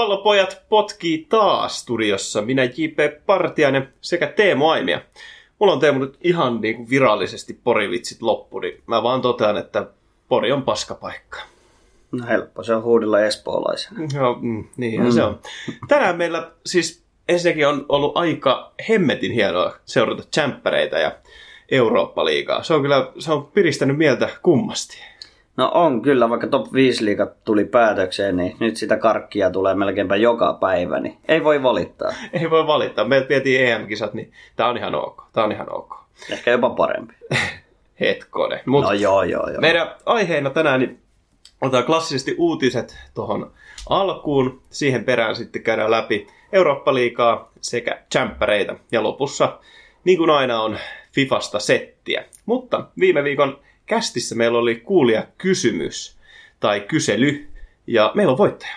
Pallopojat potkii taas studiossa. Minä J.P. Partiainen sekä Teemu Aimia. Mulla on Teemu nyt ihan niin kuin virallisesti porivitsit loppu, niin mä vaan totean, että Pori on paskapaikka. No helppo, se on huudella espoolaisena. Joo, mm, niinhän mm. se on. Tänään meillä siis ensinnäkin on ollut aika hemmetin hienoa seurata tsemppäreitä ja Eurooppa-liigaa. Se on kyllä se on piristänyt mieltä kummasti. No on kyllä, vaikka top 5 liiga tuli päätökseen, niin nyt sitä karkkia tulee melkeinpä joka päivä, niin ei voi valittaa. Ei voi valittaa. Me vietiin EM-kisat, niin tää on ihan ok. Tää on ihan ok. Ehkä jopa parempi. Hetkone. Mut no joo, joo, joo. Meidän aiheena tänään niin otetaan klassisesti uutiset tuohon alkuun. Siihen perään sitten käydään läpi Eurooppa-liigaa sekä tsemppäreitä. Ja lopussa, niin kuin aina on, Fifasta settiä. Mutta viime viikon kästissä meillä oli kuulija kysymys tai kysely ja meillä on voittaja.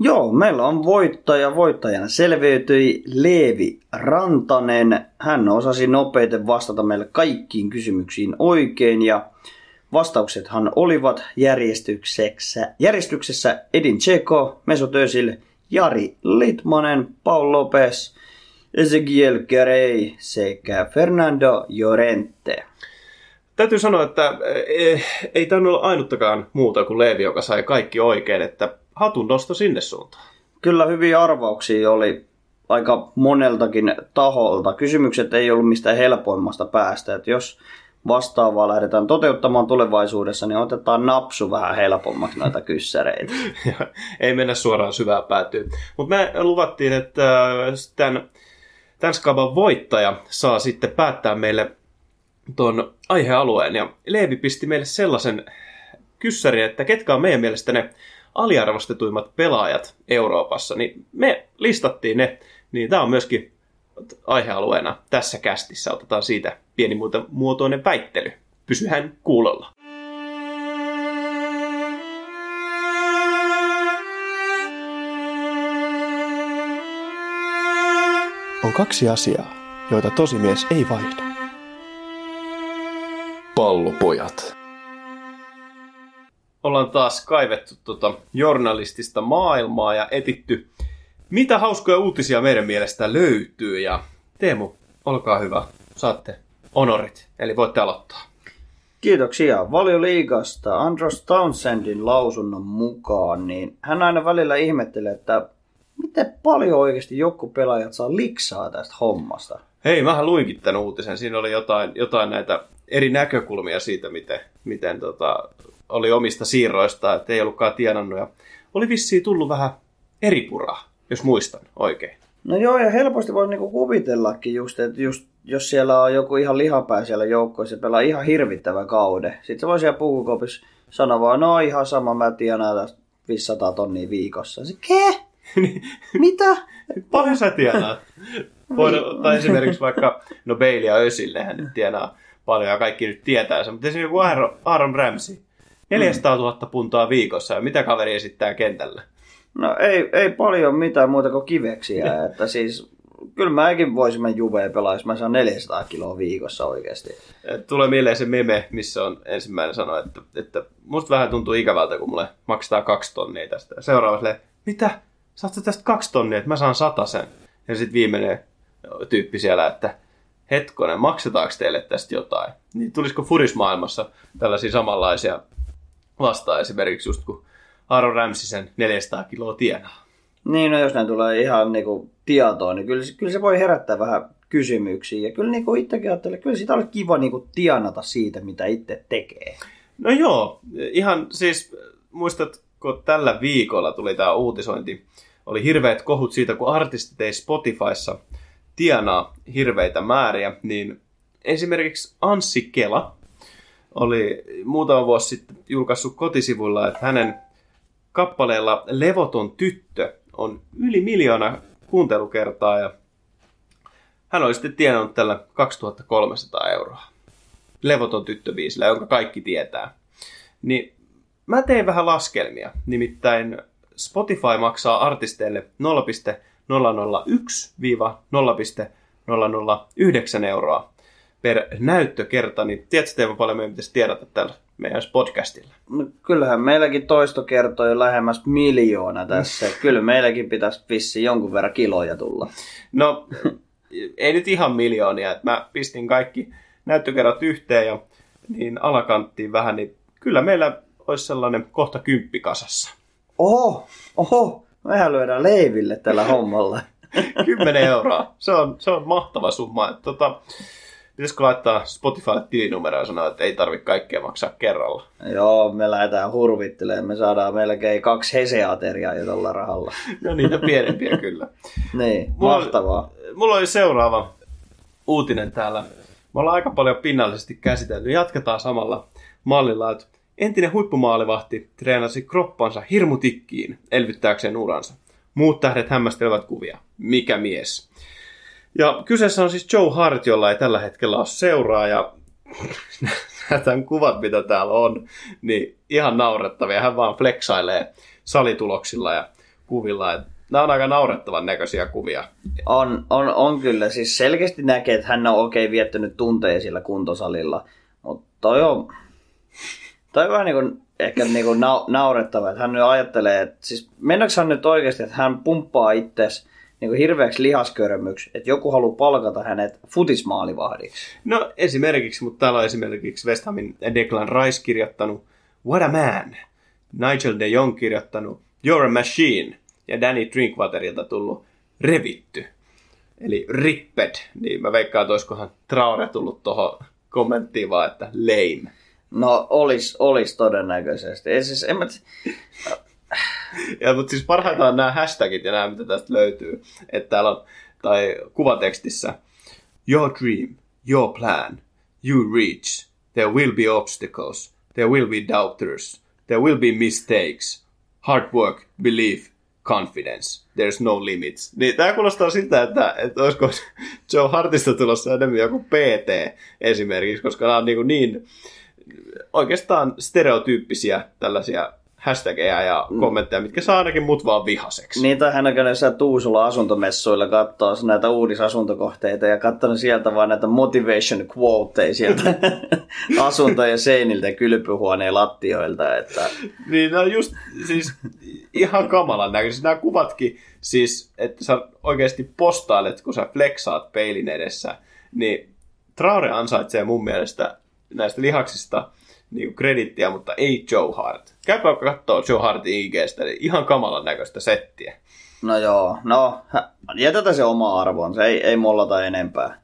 Joo, meillä on voittaja. Voittajana selviytyi Leevi Rantanen. Hän osasi nopeiten vastata meille kaikkiin kysymyksiin oikein ja vastauksethan olivat järjestyksessä, järjestyksessä Edin Tseko, Mesut Özil, Jari Litmanen, Paul Lopez, Ezekiel Carey sekä Fernando Llorente. Täytyy sanoa, että eh, ei tämä ole ainuttakaan muuta kuin Leevi, joka sai kaikki oikein, että hatun nosto sinne suuntaan. Kyllä hyviä arvauksia oli aika moneltakin taholta. Kysymykset ei ollut mistään helpoimmasta päästä. Että jos vastaavaa lähdetään toteuttamaan tulevaisuudessa, niin otetaan napsu vähän helpommaksi näitä kyssäreitä. ei mennä suoraan syvään päätyyn. Mutta me luvattiin, että tämän, tämän skaban voittaja saa sitten päättää meille tuon aihealueen. Ja Leevi pisti meille sellaisen kyssärin, että ketkä on meidän mielestä ne aliarvostetuimmat pelaajat Euroopassa. Niin me listattiin ne, niin tämä on myöskin aihealueena tässä kästissä. Otetaan siitä pieni muotoinen väittely. Pysyhän kuulolla. On kaksi asiaa, joita tosimies ei vaihda pallopojat. Ollaan taas kaivettu tuota journalistista maailmaa ja etitty, mitä hauskoja uutisia meidän mielestä löytyy. Ja Teemu, olkaa hyvä, saatte honorit, eli voitte aloittaa. Kiitoksia. Valioliigasta Andros Townsendin lausunnon mukaan, niin hän aina välillä ihmettelee, että miten paljon oikeasti joku pelaajat saa liksaa tästä hommasta. Hei, mähän luinkin tämän uutisen. Siinä oli jotain, jotain näitä eri näkökulmia siitä, miten, miten tota, oli omista siirroista, että ei ollutkaan tienannut. Ja oli vissiin tullut vähän eri puraa, jos muistan oikein. No joo, ja helposti voisi niinku kuvitellakin just, että just, jos siellä on joku ihan lihapää siellä joukkoissa, se pelaa ihan hirvittävä kaude. Sitten se voi siellä puukopissa sanoa vaan, no ihan sama, mä tienaan 500 tonnia viikossa. Se, ke? Mitä? Paljon sä tienaat? Voin, tai esimerkiksi vaikka, no Bailey ja Ösille hän nyt tienaa paljon ja kaikki nyt tietää sen, mutta esimerkiksi joku Aaron, Aaron Ramsey, 400 000 puntaa viikossa ja mitä kaveri esittää kentällä? No ei, ei paljon mitään muuta kuin kiveksiä, että siis kyllä mäkin voisin mennä Juveen pelaa, jos mä saan 400 kiloa viikossa oikeasti. Tulee mieleen se meme, missä on ensimmäinen sanoa, että, että musta vähän tuntuu ikävältä, kun mulle maksetaan kaksi tonnia tästä. Seuraavalle, mitä? Saat tästä kaksi tonnia, että mä saan sen. Ja sitten viimeinen tyyppi siellä, että hetkonen, maksetaanko teille tästä jotain? Niin tulisiko Furismaailmassa tällaisia samanlaisia vastaan esimerkiksi just kun Aaron Ramsey sen 400 kiloa tienaa? Niin, no jos näin tulee ihan niinku tietoon, niin kyllä, kyllä se voi herättää vähän kysymyksiä. Ja kyllä niinku itsekin ajattelee, kyllä sitä olisi kiva niinku tienata siitä, mitä itse tekee. No joo, ihan siis muistatko tällä viikolla tuli tämä uutisointi, oli hirveät kohut siitä, kun artistit ei Spotifyssa tienaa hirveitä määriä, niin esimerkiksi Anssi Kela oli muutama vuosi sitten julkaissut kotisivuilla, että hänen kappaleella Levoton tyttö on yli miljoona kuuntelukertaa ja hän oli sitten tienannut tällä 2300 euroa. Levoton tyttöbiisillä, jonka kaikki tietää. Niin mä tein vähän laskelmia. Nimittäin Spotify maksaa artisteille 0,001-0,009 euroa per näyttökerta, niin tiedätkö Teemu paljon meidän pitäisi tiedata tällä meidän podcastilla? No, kyllähän meilläkin toisto kertoo jo lähemmäs miljoona tässä. Kyllä meilläkin pitäisi vissi jonkun verran kiloja tulla. No, ei nyt ihan miljoonia. että Mä pistin kaikki näyttökerrat yhteen ja niin alakanttiin vähän, niin kyllä meillä olisi sellainen kohta kymppi kasassa. Oho, oho, mehän lyödään leiville tällä hommalla. 10 euroa. Se on, se on mahtava summa. Tota, pitäisikö laittaa Spotifylle tilinumero ja sanoa, että ei tarvitse kaikkea maksaa kerralla. Joo, me lähdetään hurvittelemaan. Me saadaan melkein kaksi heseateriaa jo tällä rahalla. No niitä pienempiä kyllä. Niin, Mulla- mahtavaa. Mulla oli seuraava uutinen täällä. Me ollaan aika paljon pinnallisesti käsitelty. Jatketaan samalla mallilla, että entinen huippumaalivahti treenasi kroppansa hirmutikkiin elvyttääkseen uransa. Muut tähdet hämmästelevät kuvia. Mikä mies? Ja kyseessä on siis Joe Hart, jolla ei tällä hetkellä ole seuraa. Ja tämän kuvat, mitä täällä on, niin ihan naurettavia. Hän vaan flexailee salituloksilla ja kuvilla. Nämä on aika naurettavan näköisiä kuvia. On, on, on kyllä. Siis selkeästi näkee, että hän on oikein viettänyt tunteja sillä kuntosalilla. Mutta toi on, toi on vähän niin kuin, ehkä niin kuin nau, naurettava, että hän nyt ajattelee, että siis mennäänkö hän nyt oikeasti, että hän pumppaa itses niin kuin hirveäksi lihaskörmyksi, että joku haluaa palkata hänet futismaalivahdiksi. No esimerkiksi, mutta täällä on esimerkiksi West Hamin Declan Rice kirjoittanut What a man. Nigel de Jong kirjoittanut You're a machine. Ja Danny Drinkwaterilta tullut revitty. Eli ripped. Niin mä veikkaan, että olisikohan Traore tullut tuohon kommenttiin vaan, että lame. No, olis, olis todennäköisesti. Ei siis, en mä, Ja, mutta siis parhaita on nämä hashtagit ja nämä, mitä tästä löytyy. Että täällä on, tai kuvatekstissä, Your dream, your plan, you reach. There will be obstacles. There will be doubters. There will be mistakes. Hard work, belief, confidence. There's no limits. Niin tämä kuulostaa siltä, että, että olisiko Joe Hartista tulossa enemmän joku PT esimerkiksi, koska nämä on niin, niin oikeastaan stereotyyppisiä tällaisia hashtageja ja kommentteja, mitkä saa ainakin mut vaan vihaseksi. Niin, tai hän on käynyt Tuusulla asuntomessuilla katsoo näitä uudisasuntokohteita ja katsonut sieltä vaan näitä motivation quoteja sieltä asuntojen seiniltä kylpyhuoneen lattioilta. Että... Niin on just siis ihan kamalan näköisiä. Nämä kuvatkin, siis, että sä oikeasti postailet, kun sä flexaat peilin edessä, niin Traore ansaitsee mun mielestä näistä lihaksista niin kredittiä, mutta ei Joe Hart. Käypä vaikka kattoo Joe Hartin IGstä, niin ihan kamalan näköistä settiä. No joo, no jätetään se oma arvoon, se ei, ei mollata enempää.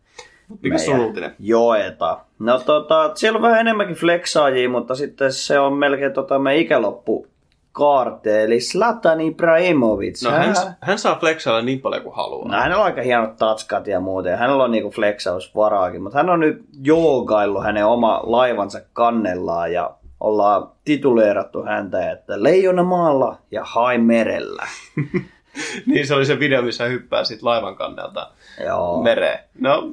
Mikä sun uutinen? Joeta. No tota, siellä on vähän enemmänkin flexaajia, mutta sitten se on melkein tota me ikäloppu kaarte, eli Zlatan Ibrahimovic. No hän, hän saa flexailla niin paljon kuin haluaa. No, hänellä on aika hienot tatskat ja muuta, ja hänellä on niinku flexausvaraakin, mutta hän on nyt joogaillut hänen oma laivansa kannellaan, ja ollaan tituleerattu häntä, että leijona maalla ja hai merellä. niin se oli se video, missä hyppää sit laivan kannelta Joo. mereen. No,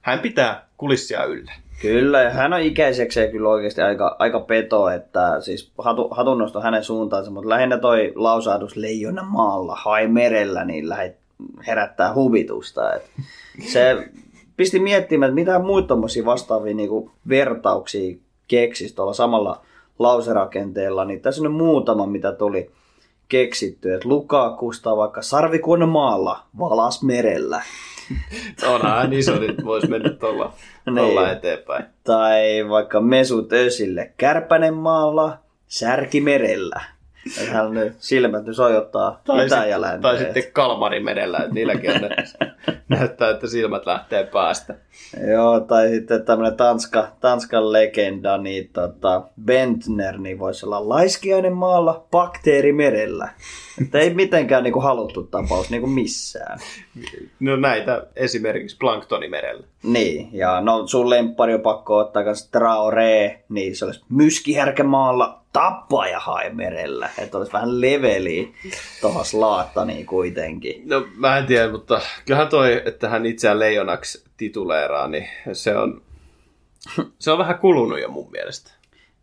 hän pitää kulissia yllä. Kyllä, ja hän on ikäisekseen kyllä oikeasti aika, aika peto, että siis hatu, hatunnosto hänen suuntaansa, mutta lähinnä toi lausahdus leijona maalla, hai merellä, niin lähet, herättää huvitusta. Et se pisti miettimään, että mitä muita tommosia vastaavia niinku vertauksia keksisi tuolla samalla lauserakenteella, niin tässä on muutama, mitä tuli keksitty, että Lukakusta vaikka sarvikuono maalla, valas merellä. Onhan iso, niin voisi mennä tuolla, Niin. eteenpäin. Tai vaikka Mesut Özille Kärpänen maalla, Särki merellä. Ja Hän nyt silmät nyt sojottaa Tai, itä sit, ja länteen. tai sitten Kalmarimerellä, että niilläkin on ne, näyttää, että silmät lähtee päästä. Joo, tai sitten tämmöinen Tanska, Tanskan legenda, niin tota, Bentner, niin voisi olla laiskiainen maalla, bakteeri merellä. Että ei mitenkään niinku haluttu tapaus niinku missään. No näitä esimerkiksi Planktonimerellä. Niin, ja no sun lemppari on pakko ottaa kans Traore, niin se olisi myskihärkämaalla, tappaja merellä. Että olisi vähän leveliä tuohon slaattaniin kuitenkin. No mä en tiedä, mutta kyllähän toi, että hän itseään leijonaksi tituleeraa, niin se on, se on vähän kulunut jo mun mielestä.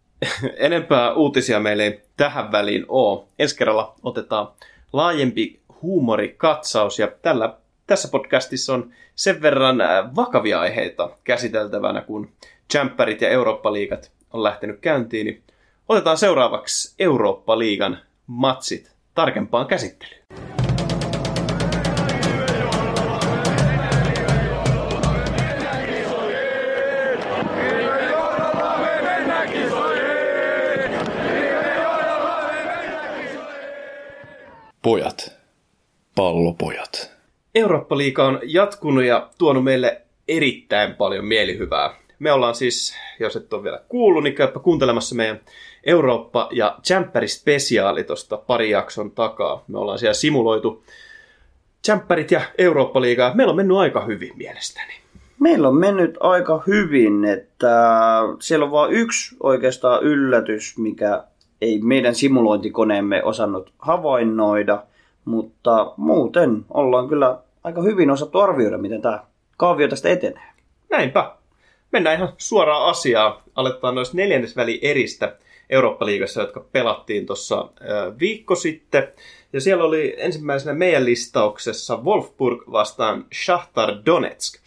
Enempää uutisia meillä ei tähän väliin ole. Ensi kerralla otetaan laajempi huumorikatsaus ja tällä, tässä podcastissa on sen verran äh, vakavia aiheita käsiteltävänä, kun Champerit ja Eurooppa-liigat on lähtenyt käyntiin, niin otetaan seuraavaksi Eurooppa-liigan matsit tarkempaan käsittelyyn. Pojat. Pallopojat. Eurooppa-liiga on jatkunut ja tuonut meille erittäin paljon mielihyvää. Me ollaan siis, jos et ole vielä kuullut, niin käypä kuuntelemassa meidän Eurooppa- ja Champeri-spesiaali tuosta pari jakson takaa. Me ollaan siellä simuloitu Champerit ja Eurooppa-liigaa. Meillä on mennyt aika hyvin mielestäni. Meillä on mennyt aika hyvin, että siellä on vain yksi oikeastaan yllätys, mikä ei meidän simulointikoneemme osannut havainnoida, mutta muuten ollaan kyllä aika hyvin osattu arvioida, miten tämä kaavio tästä etenee. Näinpä. Mennään ihan suoraan asiaan. Aletaan noista neljännesväli eristä Eurooppa-liigassa, jotka pelattiin tuossa viikko sitten. Ja siellä oli ensimmäisenä meidän listauksessa Wolfsburg vastaan Shahtar Donetsk.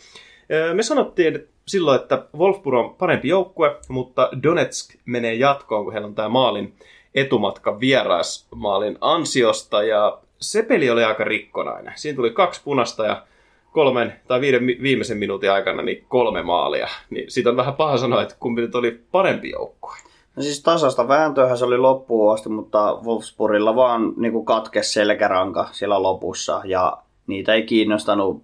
Me sanottiin silloin, että Wolfsburg on parempi joukkue, mutta Donetsk menee jatkoon, kun heillä on tämä maalin etumatka vierasmaalin ansiosta. Ja se peli oli aika rikkonainen. Siinä tuli kaksi punasta ja kolmen tai viiden viimeisen minuutin aikana niin kolme maalia. Niin siitä on vähän paha sanoa, että kumpi nyt oli parempi joukkue. No siis tasasta vääntöähän se oli loppuun asti, mutta Wolfsburgilla vaan niin katkesi selkäranka siellä lopussa ja niitä ei kiinnostanut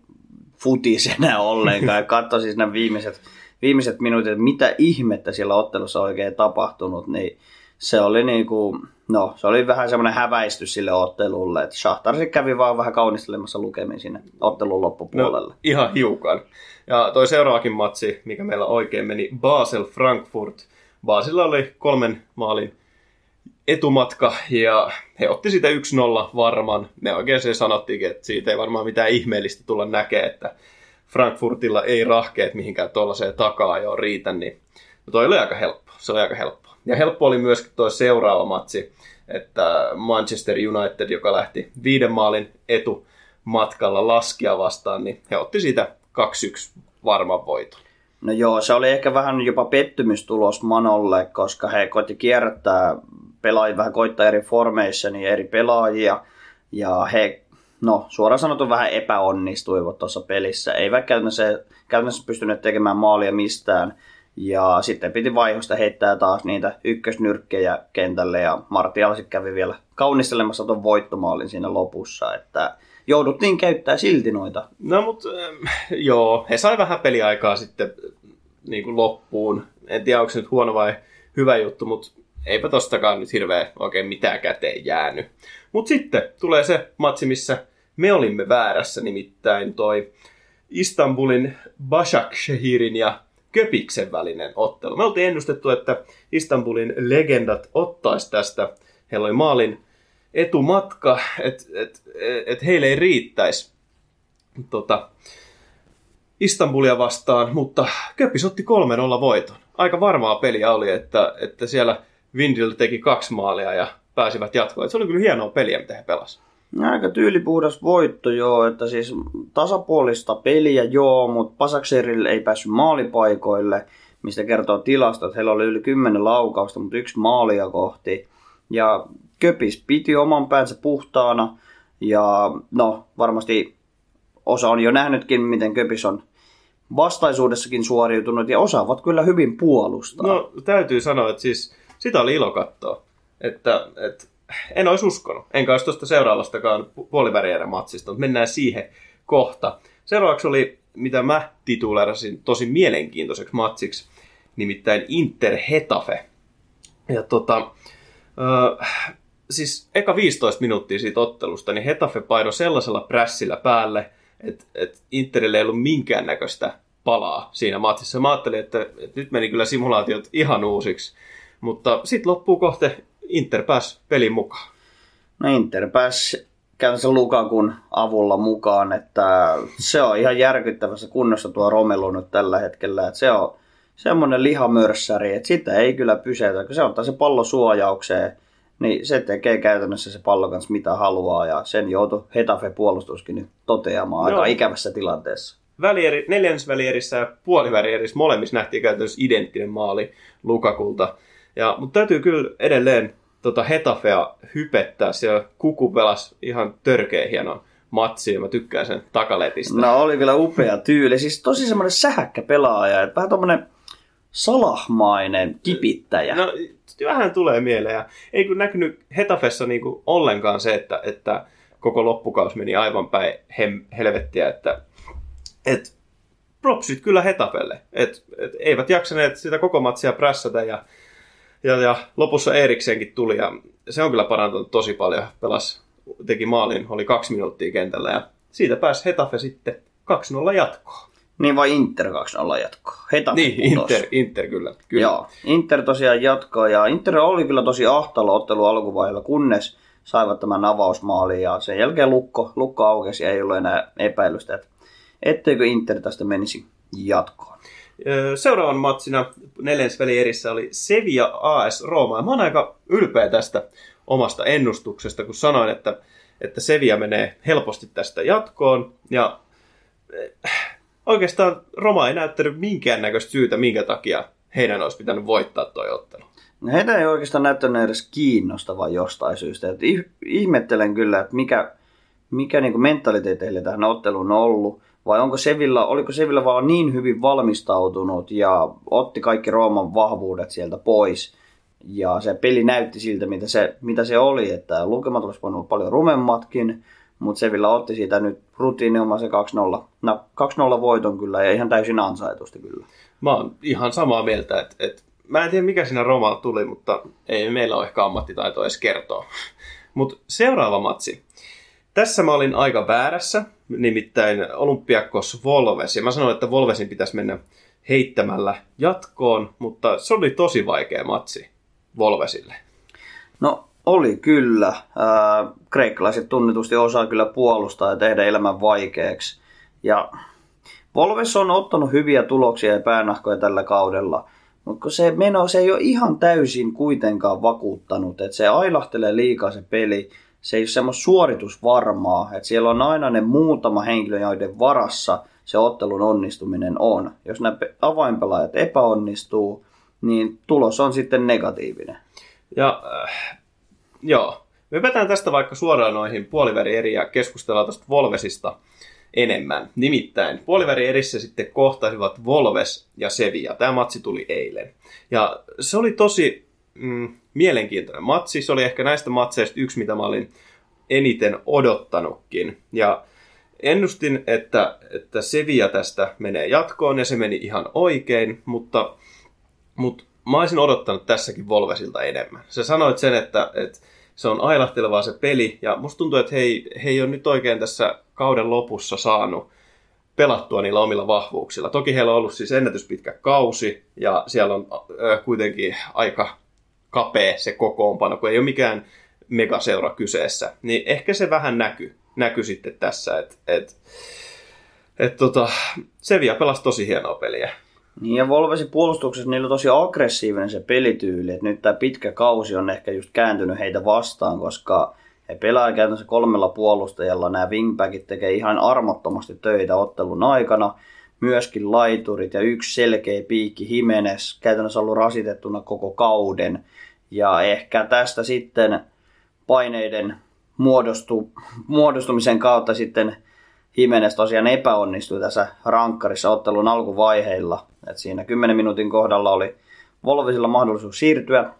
futis enää ollenkaan. Ja katsoi siis nämä viimeiset, viimeiset minuutit, että mitä ihmettä siellä ottelussa oikein tapahtunut, niin se oli niin kuin, no, se oli vähän semmoinen häväistys sille ottelulle, että Shahtar kävi vaan vähän kaunistelemassa lukemin sinne ottelun loppupuolelle. No, ihan hiukan. Ja toi seuraavakin matsi, mikä meillä oikein meni, Basel-Frankfurt. Baselilla oli kolmen maalin etumatka ja he otti sitä 1-0 varman. Me oikein se sanottiinkin, että siitä ei varmaan mitään ihmeellistä tulla näkee, että Frankfurtilla ei rahkeet mihinkään tuollaiseen takaa jo riitä, niin no toi oli aika helppo. Se oli aika helppo. Ja helppo oli myös tuo seuraava matsi, että Manchester United, joka lähti viiden maalin etu matkalla laskia vastaan, niin he otti siitä 2-1 varman voiton. No joo, se oli ehkä vähän jopa pettymystulos Manolle, koska he koitti kierrättää pelaajia, vähän koittaa eri formeissa, niin eri pelaajia. Ja he, no suoraan sanotun vähän epäonnistuivat tuossa pelissä. Eivät käytännössä, käytännössä pystyneet tekemään maalia mistään. Ja sitten piti vaihosta heittää taas niitä ykkösnyrkkejä kentälle ja Martial kävi vielä kaunistelemassa tuon voittomaalin siinä lopussa, että jouduttiin käyttää silti noita. No mutta äh, joo, he sai vähän peliaikaa sitten niin kuin loppuun. En tiedä, onko se nyt huono vai hyvä juttu, mutta eipä tostakaan nyt hirveä oikein mitään käteen jäänyt. Mutta sitten tulee se matsi, missä me olimme väärässä, nimittäin toi Istanbulin Başakşehir'in ja Köpiksen välinen ottelu. Me oltiin ennustettu, että Istanbulin legendat ottaisi tästä. Heillä oli maalin etumatka, että et, et heille ei riittäisi tota, Istanbulia vastaan, mutta Köpis otti 3-0 voiton. Aika varmaa peliä oli, että, että siellä Vindil teki kaksi maalia ja pääsivät jatkoon. Se oli kyllä hienoa peliä, mitä he pelasivat. Aika tyylipuhdas voitto joo, että siis tasapuolista peliä joo, mutta Pasakserille ei päässyt maalipaikoille, mistä kertoo tilasta, että heillä oli yli 10 laukausta, mutta yksi maalia kohti. Ja Köpis piti oman päänsä puhtaana ja no varmasti osa on jo nähnytkin, miten Köpis on vastaisuudessakin suoriutunut ja osaavat kyllä hyvin puolustaa. No täytyy sanoa, että siis sitä oli ilo katsoa. Että, että en olisi uskonut. Enkä olisi tuosta seuraavastakaan puolivärjärä matsista, mutta mennään siihen kohta. Seuraavaksi oli, mitä mä tituleerasin tosi mielenkiintoiseksi matsiksi, nimittäin Inter Hetafe. Ja tota, siis eka 15 minuuttia siitä ottelusta, niin Hetafe paino sellaisella prässillä päälle, että, että Interille ei ollut minkäännäköistä palaa siinä matsissa. Mä ajattelin, että, että nyt meni kyllä simulaatiot ihan uusiksi. Mutta sitten loppuu kohte Inter pääsi pelin mukaan. No Inter pääsi käytännössä Lukakun avulla mukaan, että se on ihan järkyttävässä kunnossa tuo Romelu nyt tällä hetkellä, että se on semmoinen lihamörssäri, että sitä ei kyllä pysäytä, kun se ottaa se pallo suojaukseen, niin se tekee käytännössä se pallo kanssa mitä haluaa ja sen joutui Hetafe puolustuskin nyt toteamaan aika Joo. ikävässä tilanteessa. välieri, neljännesvälierissä ja puolivälierissä molemmissa nähtiin käytännössä identtinen maali Lukakulta. Ja, mutta täytyy kyllä edelleen tota Hetafea hypettää. Siellä Kuku pelasi ihan törkeä hieno matsi ja mä tykkään sen takaletista. No oli kyllä upea tyyli. Siis tosi semmoinen sähäkkä pelaaja. Että vähän tommonen salahmainen kipittäjä. No, vähän tulee mieleen. Ja ei kun näkynyt Hetafessa niinku ollenkaan se, että, että koko loppukaus meni aivan päin hem, helvettiä, että et, propsit kyllä Hetafelle. Et, et, eivät jaksaneet sitä koko matsia prässätä ja, ja, ja lopussa Eriksenkin tuli ja se on kyllä parantunut tosi paljon. Pelas, teki maalin, oli kaksi minuuttia kentällä ja siitä pääsi Hetafe sitten 2-0 jatkoon. Niin vai Inter 2-0 jatkoa? Hetafe Niin. Inter, Inter kyllä. kyllä. Joo, Inter tosiaan jatkaa ja Inter oli kyllä tosi ahtalla ottelu alkuvaiheella, kunnes saivat tämän avausmaalin ja sen jälkeen lukko, lukko aukesi ja ei ollut enää epäilystä, että etteikö Inter tästä menisi jatkoon. Seuraavan matsina neljänsväli erissä oli Sevilla AS Roma. Ja mä oon aika ylpeä tästä omasta ennustuksesta, kun sanoin, että, että Sevilla menee helposti tästä jatkoon. Ja oikeastaan Roma ei näyttänyt minkäännäköistä syytä, minkä takia heidän olisi pitänyt voittaa toi ottelu. No heitä ei oikeastaan näyttänyt edes kiinnostavaa jostain syystä. Et ih- ihmettelen kyllä, että mikä, mikä niinku mentaliteetti heille tähän otteluun on ollut. Vai onko Sevilla, oliko Sevilla vaan niin hyvin valmistautunut ja otti kaikki Rooman vahvuudet sieltä pois. Ja se peli näytti siltä, mitä se, mitä se oli. Että lukemat olisi paljon rumemmatkin, mutta Sevilla otti siitä nyt rutiininomaisen 2-0. No 2-0 voiton kyllä ja ihan täysin ansaitusti kyllä. Mä oon ihan samaa mieltä, että, että mä en tiedä mikä siinä Romalla tuli, mutta ei meillä ole ehkä ammattitaitoa edes kertoa. Mutta seuraava matsi. Tässä mä olin aika väärässä, nimittäin Olympiakos Volves. Ja mä sanoin, että Volvesin pitäisi mennä heittämällä jatkoon, mutta se oli tosi vaikea matsi Volvesille. No oli kyllä. Ää, kreikkalaiset tunnetusti osaa kyllä puolustaa ja tehdä elämän vaikeaksi. Ja Volves on ottanut hyviä tuloksia ja päänahkoja tällä kaudella. Mutta se meno, se ei ole ihan täysin kuitenkaan vakuuttanut. Että se ailahtelee liikaa se peli. Se ei ole semmoista suoritusvarmaa. Että siellä on aina ne muutama henkilö, joiden varassa se ottelun onnistuminen on. Jos nämä pe- avainpelaajat epäonnistuu, niin tulos on sitten negatiivinen. Ja äh, joo, me hypätään tästä vaikka suoraan noihin puolivärieriin ja keskustellaan tästä Volvesista enemmän. Nimittäin puolivärierissä sitten kohtasivat Volves ja Sevilla. Tämä matsi tuli eilen. Ja se oli tosi mm, mielenkiintoinen matsi. Se oli ehkä näistä matseista yksi, mitä mä olin eniten odottanutkin. Ja ennustin, että, että Sevilla tästä menee jatkoon ja se meni ihan oikein, mutta, mutta mä olisin odottanut tässäkin Volvesilta enemmän. Sä sanoit sen, että, että se on ailahtelevaa se peli, ja musta tuntuu, että he ei, he ei ole nyt oikein tässä kauden lopussa saanut pelattua niillä omilla vahvuuksilla. Toki heillä on ollut siis ennätyspitkä kausi, ja siellä on äh, kuitenkin aika kapea se kokoonpano, kun ei ole mikään megaseura kyseessä. Niin ehkä se vähän näkyy, näkyy sitten tässä, että et, et tota, Sevilla pelasi tosi hienoa peliä. Niin ja Volvesin puolustuksessa niillä on tosi aggressiivinen se pelityyli, että nyt tämä pitkä kausi on ehkä just kääntynyt heitä vastaan, koska he pelaa käytännössä kolmella puolustajalla. Nämä wingbackit tekee ihan armottomasti töitä ottelun aikana. Myöskin laiturit ja yksi selkeä piikki Jimenez käytännössä ollut rasitettuna koko kauden. Ja ehkä tästä sitten paineiden muodostu, muodostumisen kautta sitten Jimenez tosiaan epäonnistui tässä rankkarissa ottelun alkuvaiheilla. Et siinä 10 minuutin kohdalla oli Volvesilla mahdollisuus siirtyä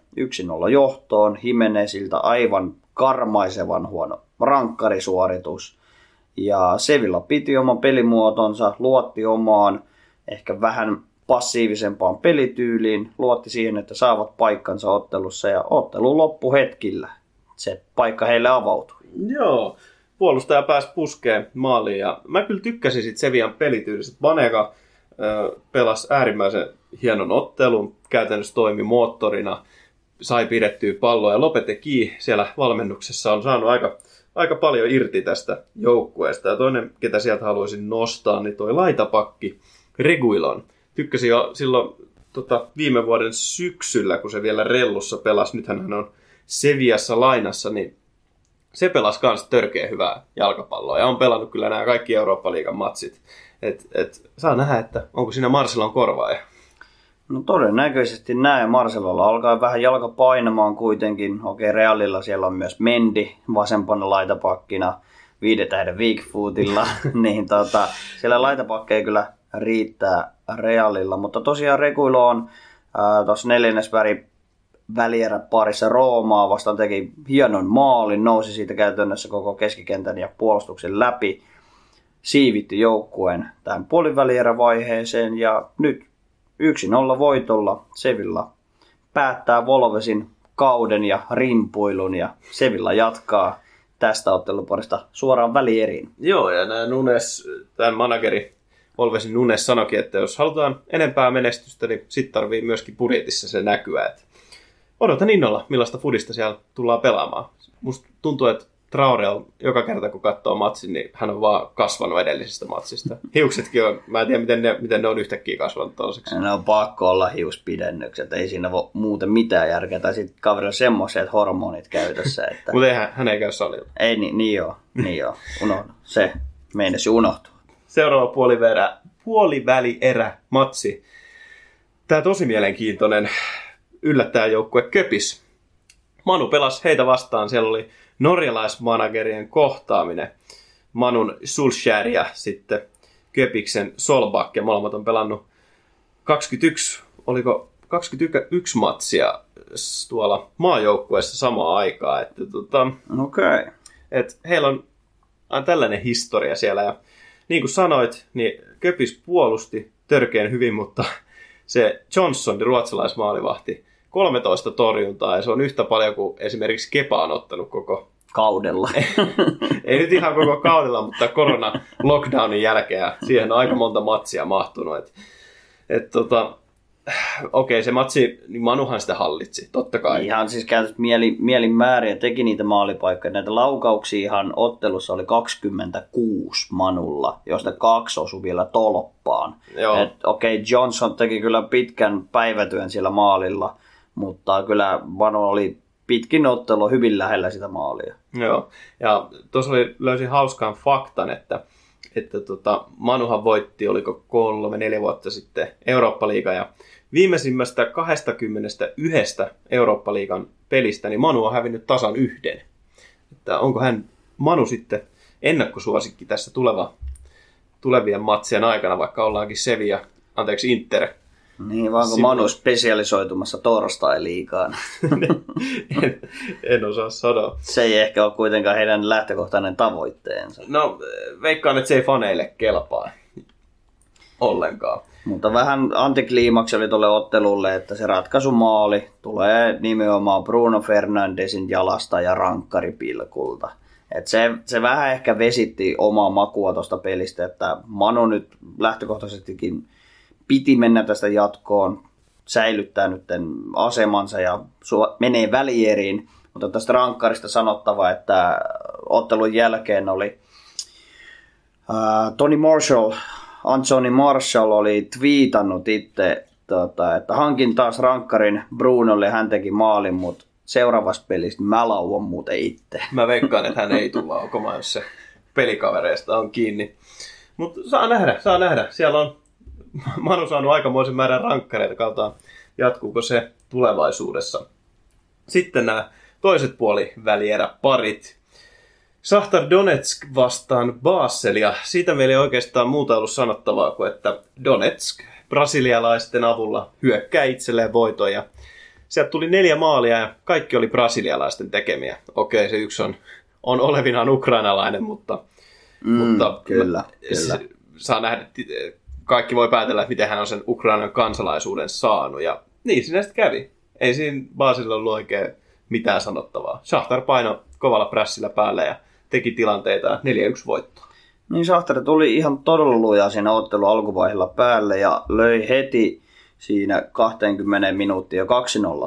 1-0 johtoon. Jimeneziltä aivan karmaisevan huono rankkarisuoritus. Ja Sevilla piti oman pelimuotonsa, luotti omaan ehkä vähän passiivisempaan pelityyliin, luotti siihen, että saavat paikkansa ottelussa ja ottelu loppuhetkillä. Se paikka heille avautui. Joo, puolustaja pääsi puskeen maaliin ja mä kyllä tykkäsin sit Sevian pelityylistä. Vanega ö, pelasi äärimmäisen hienon ottelun, käytännössä toimi moottorina, sai pidettyä palloa ja Lopeteki siellä valmennuksessa on saanut aika, aika paljon irti tästä joukkueesta. Ja toinen, ketä sieltä haluaisin nostaa, niin toi laitapakki Reguilon. Tykkäsin jo silloin tota, viime vuoden syksyllä, kun se vielä rellussa pelasi. Nythän hän on Seviassa lainassa, niin se pelasi myös törkeä hyvää jalkapalloa ja on pelannut kyllä nämä kaikki Eurooppa-liigan matsit. Et, et, saa nähdä, että onko siinä Marcelon korvaaja. No todennäköisesti näin. Marcelolla alkaa vähän jalka painamaan kuitenkin. Okei, Realilla siellä on myös Mendi vasempana laitapakkina viiden tähden Weakfootilla. niin tota, siellä laitapakkeja kyllä riittää Realilla. Mutta tosiaan Rekuilo on tuossa neljännesväri välierä parissa Roomaa vastaan teki hienon maalin, nousi siitä käytännössä koko keskikentän ja puolustuksen läpi, siivitti joukkueen tähän puolivälierävaiheeseen ja nyt 1-0 voitolla Sevilla päättää Volvesin kauden ja rimpuilun ja Sevilla jatkaa tästä otteluparista suoraan välieriin. Joo, ja nämä Nunes, tämän manageri Volvesin Nunes sanoikin, että jos halutaan enempää menestystä, niin sitten tarvii myöskin budjetissa se näkyä. Että odotan innolla, millaista fudista siellä tullaan pelaamaan. Musta tuntuu, että Traore on joka kerta, kun katsoo matsin, niin hän on vaan kasvanut edellisestä matsista. Hiuksetkin on, mä en tiedä, miten ne, miten ne on yhtäkkiä kasvanut toiseksi. Ne on pakko olla hiuspidennykset, ei siinä voi muuten mitään järkeä. Tai sitten kaverilla semmoiset hormonit käytössä. Että... Mutta hän, hän ei käy salilla. Ei, niin, niin joo, niin joo. Unohdu. Se meinasi unohtua. Seuraava puoliverä, puoliväli erä matsi. Tämä tosi mielenkiintoinen yllättäjäjoukkue Köpis. Manu pelasi heitä vastaan, siellä oli norjalaismanagerien kohtaaminen. Manun Sulskjär ja sitten Köpiksen Solbak, ja molemmat on pelannut 21, oliko 21 matsia tuolla maajoukkueessa samaan aikaan. Että, tota, okay. et heillä on, on tällainen historia siellä. Ja niin kuin sanoit, niin Köpis puolusti törkeän hyvin, mutta se Johnson, ruotsalaismaalivahti, 13 torjuntaa ja se on yhtä paljon kuin esimerkiksi Kepa on ottanut koko kaudella. Ei nyt ihan koko kaudella, mutta korona lockdownin jälkeen siihen on aika monta matsia mahtunut. Et, et tota, okei, okay, se matsi, niin Manuhan sitä hallitsi, totta kai. Ihan siis käytössä mieli, mielin määriä, teki niitä maalipaikkoja. Näitä laukauksia ihan ottelussa oli 26 Manulla, josta kaksi osui vielä tolppaan. Okei, okay, Johnson teki kyllä pitkän päivätyön siellä maalilla, mutta kyllä Manu oli pitkin ottelu hyvin lähellä sitä maalia. Joo, ja tuossa oli, löysin hauskan faktan, että, että tota, Manuhan voitti, oliko kolme, neljä vuotta sitten Eurooppa-liiga, ja viimeisimmästä 21 Eurooppa-liigan pelistä, niin Manu on hävinnyt tasan yhden. Että onko hän Manu sitten ennakkosuosikki tässä tuleva, tulevien matsien aikana, vaikka ollaankin Sevilla, anteeksi Inter niin, vaan kun Manu spesialisoitumassa torstai-liikaan. en, en osaa sanoa. Se ei ehkä ole kuitenkaan heidän lähtökohtainen tavoitteensa. No, veikkaan, että se ei faneille kelpaa ollenkaan. Mutta vähän antikliimaksi oli tuolle ottelulle, että se ratkaisumaali tulee nimenomaan Bruno Fernandesin jalasta ja rankkaripilkulta. Et se, se vähän ehkä vesitti omaa makua tuosta pelistä, että Manu nyt lähtökohtaisestikin piti mennä tästä jatkoon, säilyttää nyt asemansa ja menee välieriin. Mutta tästä rankkarista sanottava, että ottelun jälkeen oli uh, Tony Marshall, Anthony Marshall oli twiitannut itse, tota, että hankin taas rankkarin Brunolle ja hän teki maalin, mutta seuraavassa pelissä mä lauan muuten itse. Mä veikkaan, että hän ei tule laukomaan, jos se pelikavereista on kiinni. Mutta saa nähdä, saa nähdä. Siellä on Manu saanut aikamoisen määrän rankkareita, katsotaan jatkuuko se tulevaisuudessa. Sitten nämä toiset puoli välierä parit. Sahtar Donetsk vastaan Basel, ja siitä meillä ei oikeastaan muuta ollut sanottavaa kuin, että Donetsk brasilialaisten avulla hyökkää itselleen voitoja. Sieltä tuli neljä maalia ja kaikki oli brasilialaisten tekemiä. Okei, se yksi on, on olevinaan ukrainalainen, mutta, mm, mutta kyllä, kyllä. saa nähdä kaikki voi päätellä, miten hän on sen Ukrainan kansalaisuuden saanut. Ja niin siinä sitten kävi. Ei siinä Baasilla ollut oikein mitään sanottavaa. Shahtar paino kovalla prässillä päälle ja teki tilanteita 4-1 voittoa. Niin Shahtar tuli ihan todella lujaa siinä ottelu alkuvaiheella päälle ja löi heti siinä 20 minuuttia 2-0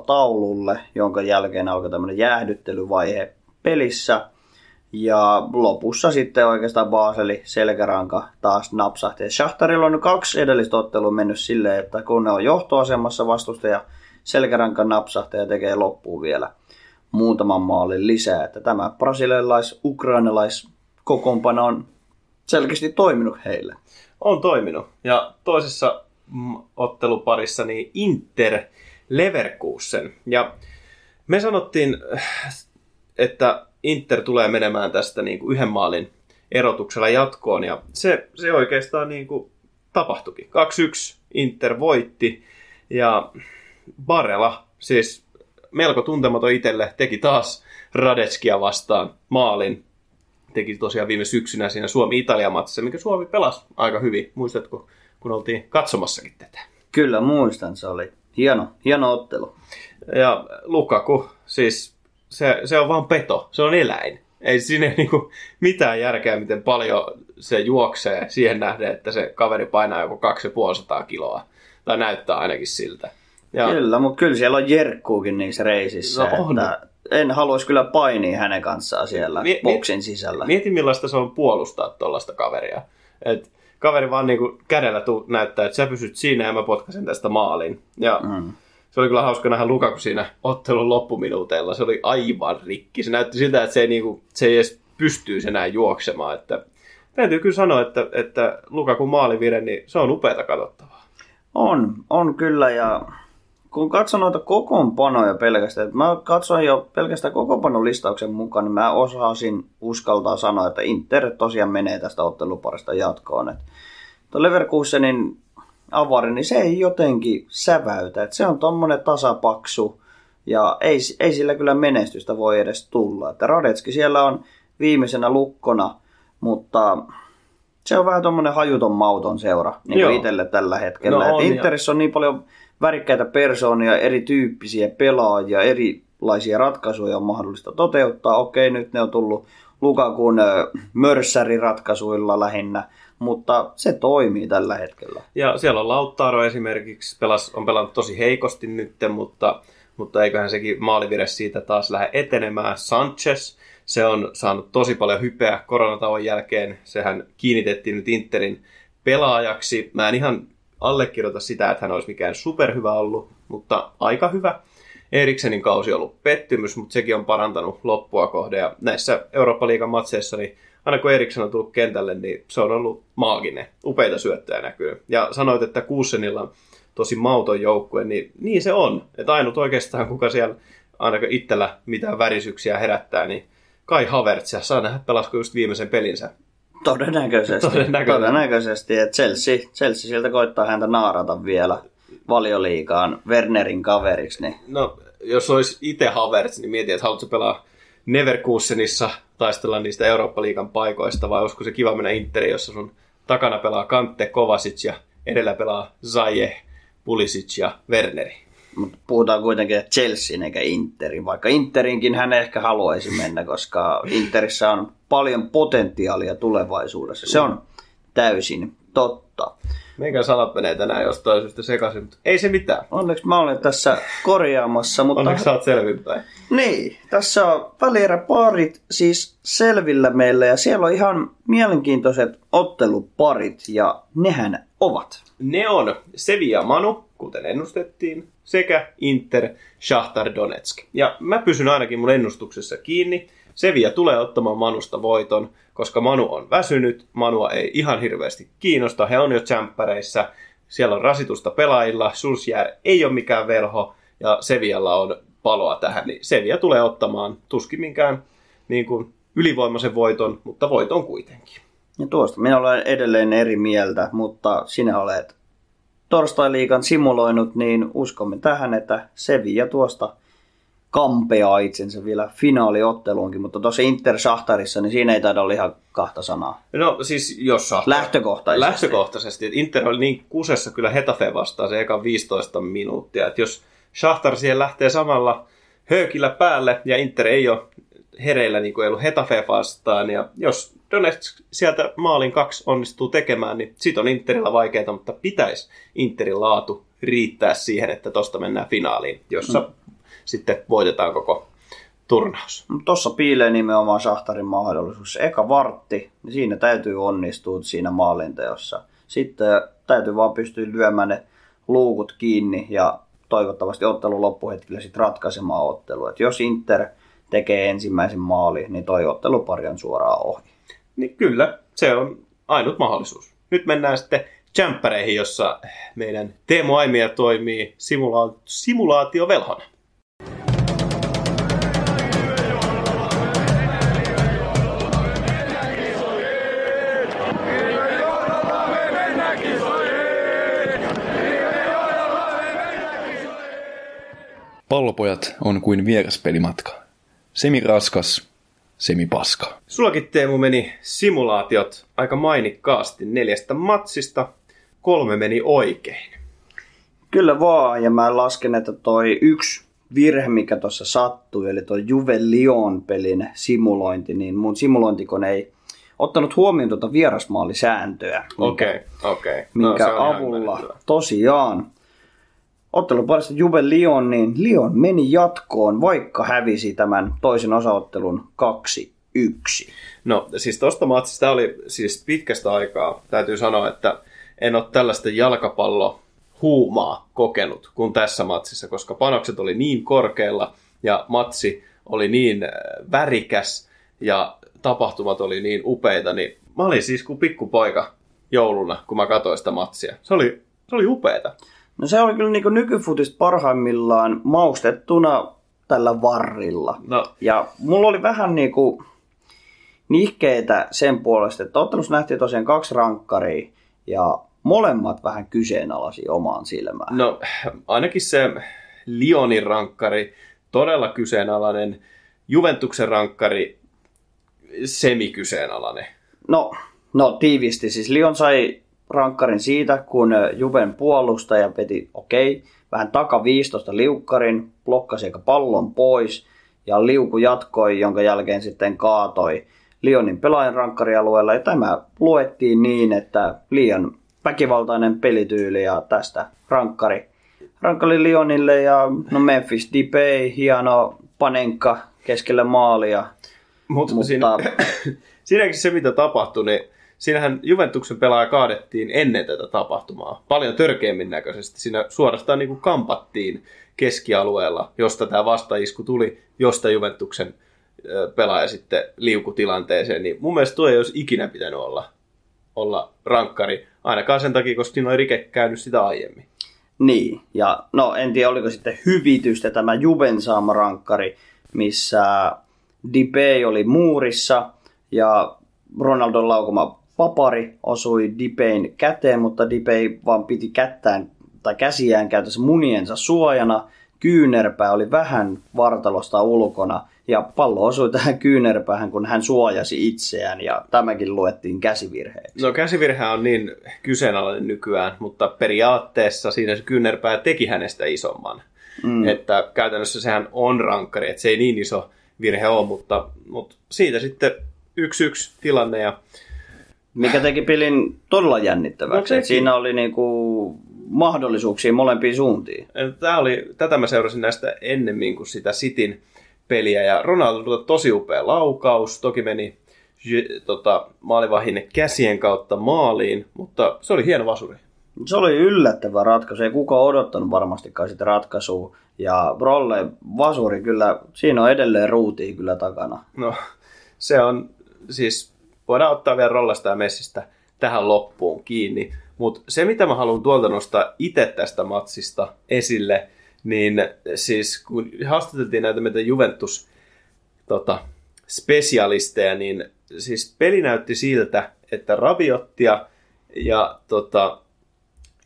taululle, jonka jälkeen alkoi tämmöinen jäähdyttelyvaihe pelissä. Ja lopussa sitten oikeastaan Baseli selkäranka taas napsahti. Shahtarilla on kaksi edellistä ottelua mennyt silleen, että kun ne on johtoasemassa vastustaja selkäranka napsahtaa ja tekee loppuun vielä muutaman maalin lisää. Että tämä brasilialais-ukrainalais kokoonpano on selkeästi toiminut heille. On toiminut. Ja toisessa otteluparissa niin Inter Leverkusen. Ja me sanottiin, että Inter tulee menemään tästä niin kuin yhden maalin erotuksella jatkoon. Ja se, se oikeastaan niin kuin tapahtuikin. 2-1 Inter voitti. Ja Barella, siis melko tuntematon itselle, teki taas Radetskia vastaan maalin. Teki tosiaan viime syksynä siinä Suomi-Italia-matsissa, mikä Suomi pelasi aika hyvin. Muistatko, kun oltiin katsomassakin tätä? Kyllä muistan, se oli hieno, hieno ottelu. Ja Lukaku, siis se, se on vaan peto, se on eläin. Ei siinä ei niinku mitään järkeä, miten paljon se juoksee siihen nähden, että se kaveri painaa joku 250 kiloa. Tai näyttää ainakin siltä. Ja... Kyllä, mutta kyllä siellä on jerkkuukin niissä reisissä. No on. Että en haluaisi kyllä painia hänen kanssaan siellä mi- boksin sisällä. Mieti millaista se on puolustaa tuollaista kaveria. Et kaveri vaan niinku kädellä tuu, näyttää, että sä pysyt siinä ja mä potkasen tästä maalin. Ja mm. Se oli kyllä hauska nähdä Lukaku siinä ottelun loppuminuuteilla. Se oli aivan rikki. Se näytti siltä, että se ei, niinku, se ei edes pystyisi enää juoksemaan. Että, täytyy kyllä sanoa, että, että Lukaku maalivire, niin se on upeata katsottavaa. On, on kyllä ja kun katson noita kokoonpanoja pelkästään, mä katsoin jo pelkästään kokoonpanon listauksen mukaan, niin mä osasin uskaltaa sanoa, että Inter tosiaan menee tästä otteluparista jatkoon. Että Leverkusenin avari, niin se ei jotenkin säväytä. Että se on tommonen tasapaksu ja ei, ei sillä kyllä menestystä voi edes tulla. Että Radetski siellä on viimeisenä lukkona, mutta se on vähän tuommoinen hajuton mauton seura niin kuin itselle tällä hetkellä. No, on, Interissä on niin paljon värikkäitä persoonia, erityyppisiä pelaajia, erilaisia ratkaisuja on mahdollista toteuttaa. Okei, nyt ne on tullut Lukakun mörssäriratkaisuilla lähinnä, mutta se toimii tällä hetkellä. Ja siellä on Lauttaro esimerkiksi, pelas, on pelannut tosi heikosti nyt, mutta, mutta eiköhän sekin maalivire siitä taas lähde etenemään. Sanchez, se on saanut tosi paljon hypeä koronatauon jälkeen. Sehän kiinnitettiin nyt Interin pelaajaksi. Mä en ihan allekirjoita sitä, että hän olisi mikään superhyvä ollut, mutta aika hyvä. Eriksenin kausi on ollut pettymys, mutta sekin on parantanut loppua kohde. Ja näissä Eurooppa-liigan matseissa, niin aina kun Eriksen on tullut kentälle, niin se on ollut maaginen. Upeita syöttöjä näkyy. Ja sanoit, että Kuussenilla on tosi mauton joukkue, niin niin se on. Että ainut oikeastaan, kuka siellä ainakaan itsellä mitään värisyksiä herättää, niin Kai Havertz, ja saa nähdä pelasko just viimeisen pelinsä Todennäköisesti. Todennäköisesti. Todennäköisesti. Että Chelsea, Chelsea sieltä koittaa häntä naarata vielä valioliikaan Wernerin kaveriksi. Niin... No, jos olisi itse Havertz, niin mietin, että haluatko pelaa Neverkusenissa taistella niistä Eurooppa-liigan paikoista, vai olisiko se kiva mennä Interiin, jossa sun takana pelaa Kante, Kovacic ja edellä pelaa Zaje, Pulisic ja Werneri. Mutta puhutaan kuitenkin Chelsea eikä Interin, vaikka Interinkin hän ehkä haluaisi mennä, koska Interissä on paljon potentiaalia tulevaisuudessa. Se on täysin totta. Meikä sanat menee tänään jostain syystä sekaisin, mutta ei se mitään. Onneksi mä olen tässä korjaamassa. Mutta... Onneksi sä oot selvinpäin. Niin, tässä on välieräparit siis selvillä meillä ja siellä on ihan mielenkiintoiset otteluparit ja nehän ovat. Ne on Sevilla Manu, kuten ennustettiin, sekä Inter Shahtar Donetsk. Ja mä pysyn ainakin mun ennustuksessa kiinni. Sevilla tulee ottamaan Manusta voiton, koska Manu on väsynyt, Manua ei ihan hirveästi kiinnosta, he on jo tsemppäreissä, siellä on rasitusta pelaajilla, Sulsjär ei ole mikään velho, ja Sevillalla on paloa tähän, niin Sevilla tulee ottamaan tuskin minkään niin kuin, ylivoimaisen voiton, mutta voiton kuitenkin. Ja tuosta minä olen edelleen eri mieltä, mutta sinä olet torstai-liigan simuloinut, niin uskomme tähän, että Sevilla tuosta kampeaa itsensä vielä finaaliotteluunkin, mutta tuossa Inter Shahtarissa, niin siinä ei taida olla ihan kahta sanaa. No siis jos Shahtar... Lähtökohtaisesti. Lähtökohtaisesti. Inter oli niin kusessa kyllä Hetafe vastaan se eka 15 minuuttia, että jos Shahtar siihen lähtee samalla höökillä päälle ja Inter ei ole hereillä niin kuin ei ollut Hetafe vastaan ja jos Donetsk sieltä maalin kaksi onnistuu tekemään, niin sit on Interillä vaikeaa, mutta pitäisi Interin laatu riittää siihen, että tosta mennään finaaliin, jossa mm sitten voitetaan koko turnaus. Tuossa piilee nimenomaan Shahtarin mahdollisuus. Eka vartti, niin siinä täytyy onnistua siinä maalinteossa. Sitten täytyy vaan pystyä lyömään ne luukut kiinni ja toivottavasti ottelun loppuhetkellä sitten ratkaisemaan ottelu. Et jos Inter tekee ensimmäisen maali, niin toi ottelupari on suoraan ohi. Niin kyllä, se on ainut mahdollisuus. Nyt mennään sitten jämppäreihin, jossa meidän Teemu Aimia toimii simula- simulaatiovelhona. Pallopojat on kuin vieraspelimatka. Semi raskas, semi paska. Sullakin Teemu meni simulaatiot aika mainikkaasti neljästä matsista. Kolme meni oikein. Kyllä vaan, ja mä lasken, että toi yksi virhe, mikä tuossa sattui, eli tuo Juve Lyon pelin simulointi, niin mun simulointikone ei ottanut huomioon tuota vierasmaalisääntöä. minkä- Okei, okei. No, minkä se on ihan avulla ymmärrettävää. Tosiaan otteluparista Juve Lyon, niin Lyon meni jatkoon, vaikka hävisi tämän toisen osaottelun 2-1. No siis tosta matsista oli siis pitkästä aikaa, täytyy sanoa, että en ole tällaista jalkapallo huumaa kokenut kuin tässä matsissa, koska panokset oli niin korkealla ja matsi oli niin äh, värikäs ja tapahtumat oli niin upeita, niin mä olin siis kuin pikkupoika jouluna, kun mä katsoin sitä matsia. Se oli, se oli upeeta. No se oli kyllä niin nykyfutista parhaimmillaan maustettuna tällä varrilla. No, Ja mulla oli vähän niin kuin nihkeitä sen puolesta, että ottelussa nähtiin tosiaan kaksi rankkaria ja molemmat vähän kyseenalaisia omaan silmään. No, ainakin se Lyonin rankkari, todella kyseenalainen. Juventuksen rankkari, semikyseenalainen. No, no tiivisti. Siis Lyon sai rankkarin siitä, kun Juven puolustaja veti, okei, okay, vähän takaviistosta liukkarin, blokkasi eikä pallon pois ja liuku jatkoi, jonka jälkeen sitten kaatoi Lyonin pelaajan rankkarialueella. Ja tämä luettiin niin, että liian väkivaltainen pelityyli ja tästä rankkari, rankkari Lyonille ja no Memphis Depay, hieno panenka keskelle maalia. Mut, Mutta siinä, siinäkin se, mitä tapahtui, niin siinähän Juventuksen pelaaja kaadettiin ennen tätä tapahtumaa. Paljon törkeämmin näköisesti. Siinä suorastaan niin kuin kampattiin keskialueella, josta tämä vastaisku tuli, josta Juventuksen pelaaja sitten liukutilanteeseen. Niin mun mielestä tuo ei olisi ikinä pitänyt olla, olla rankkari, ainakaan sen takia, koska siinä oli rike käynyt sitä aiemmin. Niin, ja no en tiedä oliko sitten hyvitystä tämä Juven saama rankkari, missä Dipey oli muurissa ja Ronaldon laukoma vapari osui Dipein käteen, mutta Dipey vaan piti kättään tai käsiään käytössä muniensa suojana. Kyynärpää oli vähän vartalosta ulkona ja pallo osui tähän kyynärpäähän, kun hän suojasi itseään ja tämäkin luettiin käsivirheeksi. No käsivirhe on niin kyseenalainen nykyään, mutta periaatteessa siinä se kyynärpää teki hänestä isomman. Mm. Että käytännössä sehän on rankkari, että se ei niin iso virhe ole, mutta, mutta siitä sitten yksi yksi tilanne ja Mikä teki pelin todella jännittäväksi. No siinä oli niinku mahdollisuuksia molempiin suuntiin. Tämä oli, tätä mä seurasin näistä ennemmin kuin sitä Sitin peliä. Ja Ronaldo tosi upea laukaus. Toki meni tota, maalivahin käsien kautta maaliin, mutta se oli hieno vasuri. Se oli yllättävä ratkaisu. Ei kukaan odottanut varmastikaan sitä ratkaisua. Ja Brolle vasuri kyllä, siinä on edelleen ruutia kyllä takana. No, se on siis, voidaan ottaa vielä Rollasta ja Messistä tähän loppuun kiinni. Mutta se, mitä mä haluan tuolta nostaa itse tästä matsista esille, niin siis kun haastateltiin näitä meitä Juventus tota, spesialisteja, niin siis peli näytti siltä, että Rabiottia ja tota,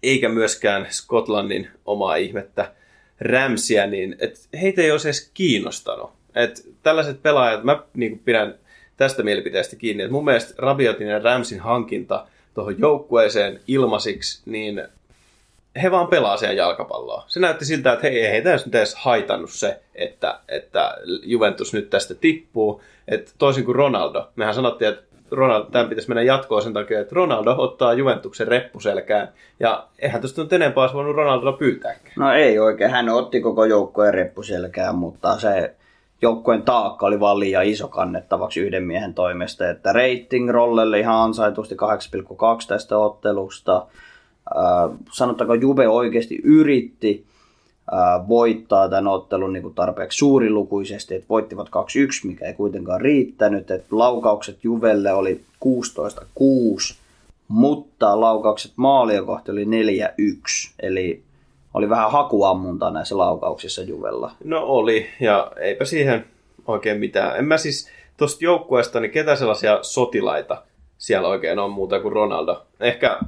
eikä myöskään Skotlannin omaa ihmettä Ramsia, niin et heitä ei olisi edes kiinnostanut. Et tällaiset pelaajat, mä niin pidän tästä mielipiteestä kiinni, että mun mielestä Rabiotin ja Ramsin hankinta tuohon joukkueeseen ilmasiksi, niin he vaan pelaa siellä jalkapalloa. Se näytti siltä, että hei, ei edes nyt edes haitannut se, että, että Juventus nyt tästä tippuu. Et toisin kuin Ronaldo. Mehän sanottiin, että Ronaldo, tämän pitäisi mennä jatkoon sen takia, että Ronaldo ottaa Juventuksen reppuselkään. Ja eihän tuosta nyt enempää olisi voinut Ronaldoa pyytääkään. No ei oikein, hän otti koko joukkueen reppuselkään, mutta se joukkueen taakka oli vaan liian iso kannettavaksi yhden miehen toimesta. Että rating Rollelle ihan ansaitusti 8,2 tästä ottelusta. Äh, sanottaako Juve oikeasti yritti ää, voittaa tämän ottelun niin kuin tarpeeksi suurilukuisesti, että voittivat 2-1, mikä ei kuitenkaan riittänyt, että laukaukset Juvelle oli 16-6, mutta laukaukset maalia kohti oli 4-1, eli oli vähän hakuammuntaa näissä laukauksissa Juvella. No oli, ja eipä siihen oikein mitään. En mä siis tuosta joukkueesta, niin ketä sellaisia sotilaita siellä oikein on muuta kuin Ronaldo. Ehkä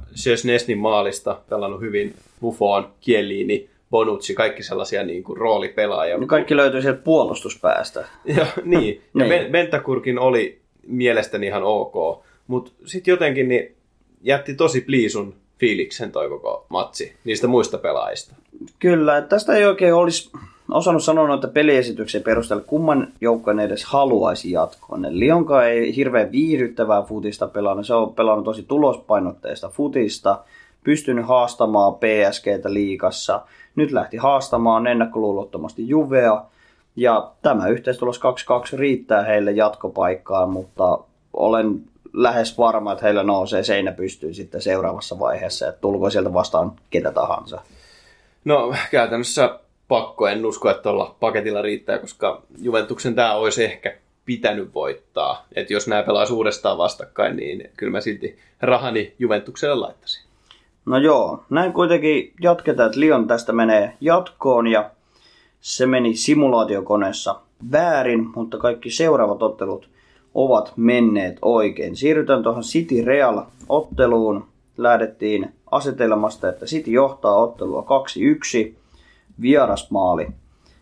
Nesnin maalista pelannut hyvin Buffon, Chiellini, Bonucci, kaikki sellaisia niin kuin roolipelaajia. No kaikki löytyy sieltä puolustuspäästä. ja, niin, ja Niin. Bentakurkin oli mielestäni ihan ok, mutta sitten jotenkin niin jätti tosi pliisun fiiliksen toi koko matsi niistä muista pelaajista. Kyllä, tästä ei oikein olisi osannut sanoa noita peliesityksen perusteella, kumman joukkueen edes haluaisi jatkoa. Lionka ei hirveän viihdyttävää futista pelannut, se on pelannut tosi tulospainotteista futista, pystynyt haastamaan PSGtä liikassa, nyt lähti haastamaan ennakkoluulottomasti Juvea, ja tämä yhteistulos 2-2 riittää heille jatkopaikkaan, mutta olen lähes varma, että heillä nousee seinä pystyyn sitten seuraavassa vaiheessa, että tulko sieltä vastaan ketä tahansa. No käytännössä pakko, en usko, että tuolla paketilla riittää, koska Juventuksen tämä olisi ehkä pitänyt voittaa. Että jos nämä pelaisi uudestaan vastakkain, niin kyllä mä silti rahani Juventukselle laittaisin. No joo, näin kuitenkin jatketaan, että Lion tästä menee jatkoon ja se meni simulaatiokoneessa väärin, mutta kaikki seuraavat ottelut ovat menneet oikein. Siirrytään tuohon City Real otteluun. Lähdettiin asetelmasta, että City johtaa ottelua 2-1. Vierasmaali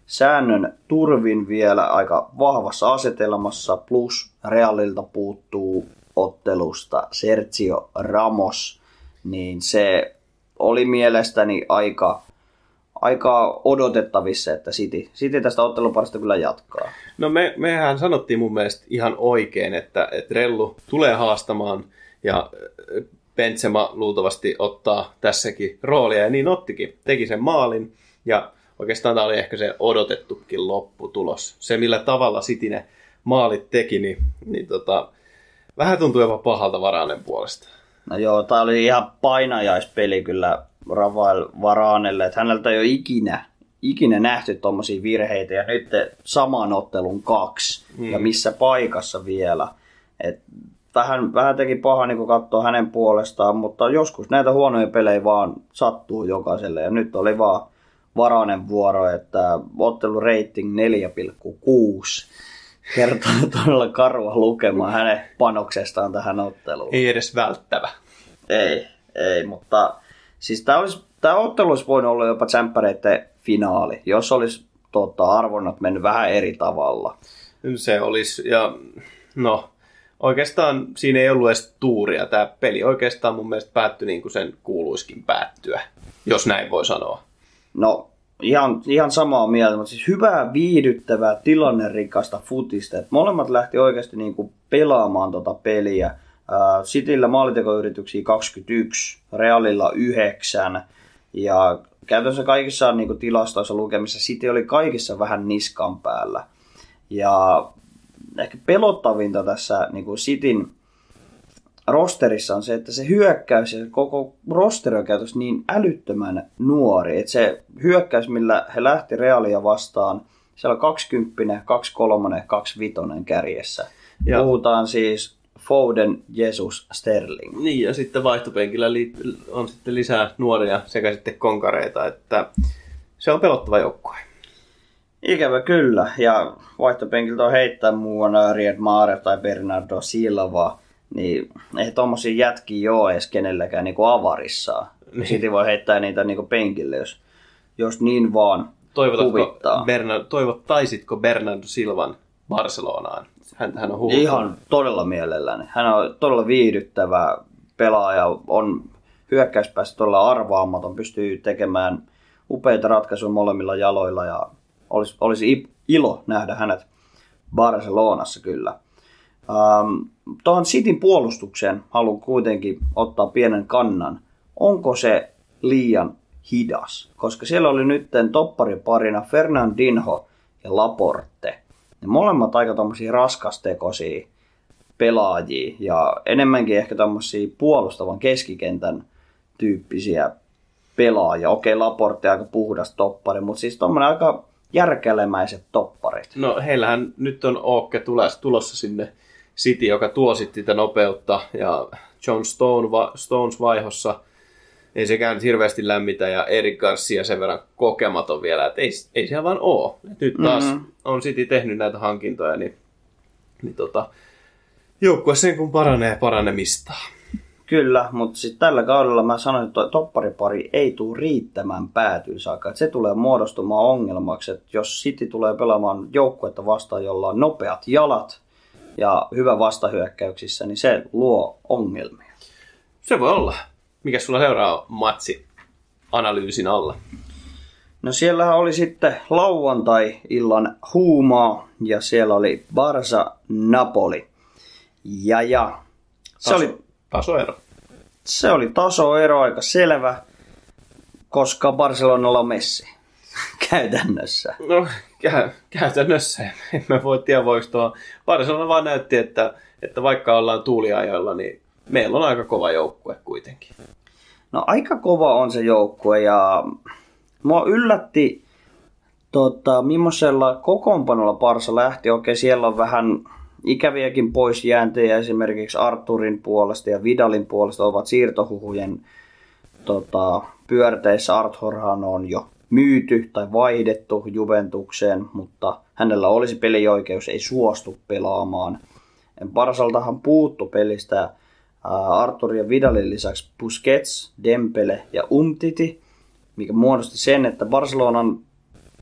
säännön turvin vielä aika vahvassa asetelmassa, plus Realilta puuttuu ottelusta Sergio Ramos, niin se oli mielestäni aika, aika odotettavissa, että City, City tästä otteluparista kyllä jatkaa. No me, mehän sanottiin mun mielestä ihan oikein, että, että Rellu tulee haastamaan ja äh, Benzema luultavasti ottaa tässäkin roolia ja niin ottikin. Teki sen maalin ja oikeastaan tämä oli ehkä se odotettukin lopputulos. Se millä tavalla City ne maalit teki, niin, niin tota, vähän tuntuu jopa pahalta varainen puolesta. No joo, tää oli ihan painajaispeli kyllä Rafael Varanelle, että häneltä ei ole ikinä, ikinä nähty tuommoisia virheitä ja nyt saman ottelun kaksi mm. ja missä paikassa vielä. Et vähän, vähän teki paha niin kun katsoo hänen puolestaan, mutta joskus näitä huonoja pelejä vaan sattuu jokaiselle ja nyt oli vaan Varanen vuoro, että ottelu rating 4,6 kertoo todella karua lukemaan hänen panoksestaan tähän otteluun. Ei edes välttävä. Ei, ei, mutta siis tämä, olisi, tämä ottelu olisi voinut olla jopa tsemppäreiden finaali, jos olisi tota, arvonnat mennyt vähän eri tavalla. Se olisi, ja no, oikeastaan siinä ei ollut edes tuuria. Tämä peli oikeastaan mun mielestä päättyi niin kuin sen kuuluiskin päättyä, jos näin voi sanoa. No, ihan, ihan samaa mieltä, mutta siis hyvää, viihdyttävää, tilannerikasta futista. Et molemmat lähti oikeasti niin kuin pelaamaan tota peliä. Ää, Cityllä maalitekoyrityksiä 21, Realilla 9 ja käytännössä kaikissa niin kuin tilastoissa lukemissa City oli kaikissa vähän niskan päällä. Ja ehkä pelottavinta tässä niin kuin Cityn rosterissa on se, että se hyökkäys ja koko rosteri on käytössä niin älyttömän nuori, että se hyökkäys, millä he lähti Realia vastaan, siellä on 20, 23, 25 kärjessä. Ja- Puhutaan siis Foden, Jesus, Sterling. Niin, ja sitten vaihtopenkillä on sitten lisää nuoria sekä sitten konkareita, että se on pelottava joukkue. Ikävä kyllä, ja vaihtopenkiltä on heittää muuan Ried Maare tai Bernardo Silva, niin ei tommosia jätkiä ole edes kenelläkään niinku avarissaan. Niin. Sitten voi heittää niitä niinku penkille, jos, jos niin vaan Toivotatko huvittaa. Bernard, toivottaisitko Bernardo Silvan Barcelonaan? Hän, hän on huuttanut. Ihan todella mielelläni. Hän on todella viihdyttävä pelaaja, on hyökkäyspäässä todella arvaamaton, pystyy tekemään upeita ratkaisuja molemmilla jaloilla ja olisi, olisi ilo nähdä hänet Barcelonassa kyllä. Ähm, tuohon Cityn puolustukseen haluan kuitenkin ottaa pienen kannan. Onko se liian hidas? Koska siellä oli nyt toppariparina Fernandinho ja Laporte. Ne molemmat aika tommosia raskastekoisia pelaajia ja enemmänkin ehkä tommosia puolustavan keskikentän tyyppisiä pelaaja. Okei, Laporte aika puhdas toppari, mutta siis tommonen aika järkelemäiset topparit. No heillähän nyt on Ookke tulossa sinne City, joka tuo sitten nopeutta ja John Stone, Stones vaihossa ei sekään nyt hirveästi lämmitä ja Erik Garcia sen verran kokematon vielä, että ei, ei siellä vaan oo. Et nyt taas mm-hmm. on City tehnyt näitä hankintoja, niin, niin tota, joukkue sen kun paranee paranemista. Kyllä, mutta sitten tällä kaudella mä sanoin, että topparipari ei tule riittämään päätyyn saakka. Että se tulee muodostumaan ongelmaksi, että jos City tulee pelaamaan joukkuetta vastaan, jolla on nopeat jalat ja hyvä vastahyökkäyksissä, niin se luo ongelmia. Se voi olla. Mikä sulla seuraa matsi analyysin alla? No siellä oli sitten lauantai-illan huumaa ja siellä oli Barsa Napoli. Ja ja. Se Taso, oli tasoero. Se oli tasoero aika selvä, koska Barcelonalla on Messi käytännössä. No kä- käytännössä. Emme voi tiedä, voiko tuo. Barcelona vaan näytti, että, että vaikka ollaan tuuliajoilla, niin meillä on aika kova joukkue kuitenkin. No aika kova on se joukkue ja mua yllätti, tota, millaisella kokoonpanolla Parsa lähti. Okei, siellä on vähän ikäviäkin poisjääntejä esimerkiksi Arturin puolesta ja Vidalin puolesta ovat siirtohuhujen tota, pyörteissä. Arthurhan on jo myyty tai vaihdettu Juventukseen, mutta hänellä olisi pelioikeus, ei suostu pelaamaan. Parsaltahan puuttu pelistä Artur ja Vidalin lisäksi Busquets, Dempele ja Umtiti, mikä muodosti sen, että Barcelonan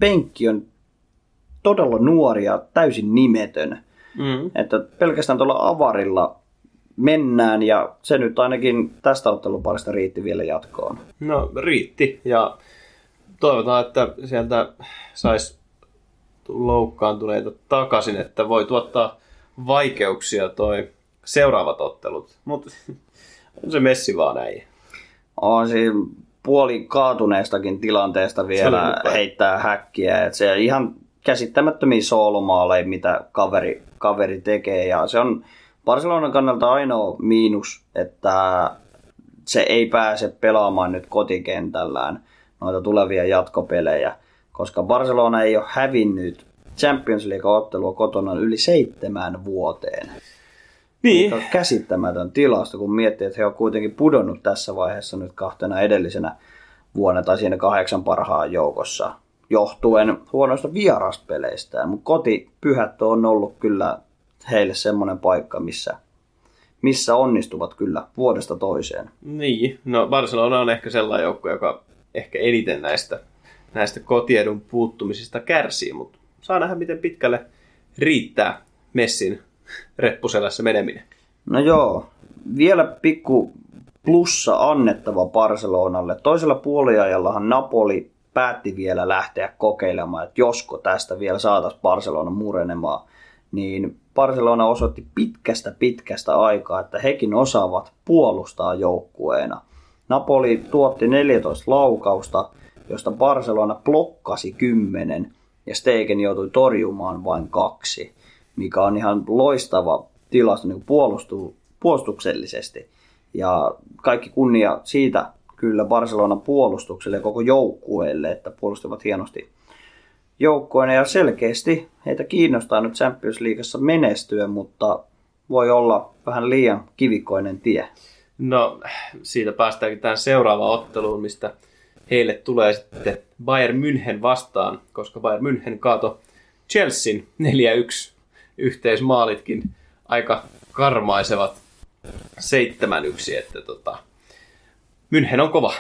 penkki on todella nuori ja täysin nimetön. Mm. Että pelkästään tuolla avarilla mennään ja se nyt ainakin tästä otteluparista riitti vielä jatkoon. No riitti ja toivotaan, että sieltä saisi loukkaantuneita takaisin, että voi tuottaa vaikeuksia toi seuraavat ottelut. Mutta on se messi vaan näin. On siinä puoli kaatuneestakin tilanteesta vielä heittää häkkiä. Et se ihan käsittämättömiä soolomaaleja, mitä kaveri, kaveri tekee. Ja se on Barcelonan kannalta ainoa miinus, että se ei pääse pelaamaan nyt kotikentällään noita tulevia jatkopelejä, koska Barcelona ei ole hävinnyt Champions League-ottelua kotona yli seitsemään vuoteen. Niin. on käsittämätön tilasto, kun miettii, että he on kuitenkin pudonnut tässä vaiheessa nyt kahtena edellisenä vuonna tai siinä kahdeksan parhaan joukossa johtuen huonoista vieraspeleistään. Mutta kotipyhät on ollut kyllä heille semmoinen paikka, missä, missä onnistuvat kyllä vuodesta toiseen. Niin, no Barcelona on ehkä sellainen joukko, joka ehkä eniten näistä, näistä kotiedun puuttumisista kärsii, mutta saa nähdä, miten pitkälle riittää Messin reppuselässä meneminen. No joo, vielä pikku plussa annettava Barcelonalle. Toisella puoliajallahan Napoli päätti vielä lähteä kokeilemaan, että josko tästä vielä saataisiin Barcelona murenemaan. Niin Barcelona osoitti pitkästä pitkästä aikaa, että hekin osaavat puolustaa joukkueena. Napoli tuotti 14 laukausta, josta Barcelona blokkasi 10 ja Stegen joutui torjumaan vain kaksi mikä on ihan loistava tilasto niin puolustu, puolustuksellisesti. Ja kaikki kunnia siitä kyllä Barcelonan puolustukselle ja koko joukkueelle, että puolustivat hienosti joukkueena ja selkeästi heitä kiinnostaa nyt Champions Leagueassa menestyä, mutta voi olla vähän liian kivikkoinen tie. No, siitä päästäänkin tähän seuraavaan otteluun, mistä heille tulee sitten Bayern München vastaan, koska Bayern München kaato Chelsean 4-1 yhteismaalitkin aika karmaisevat 7-1, että tota, München on kova.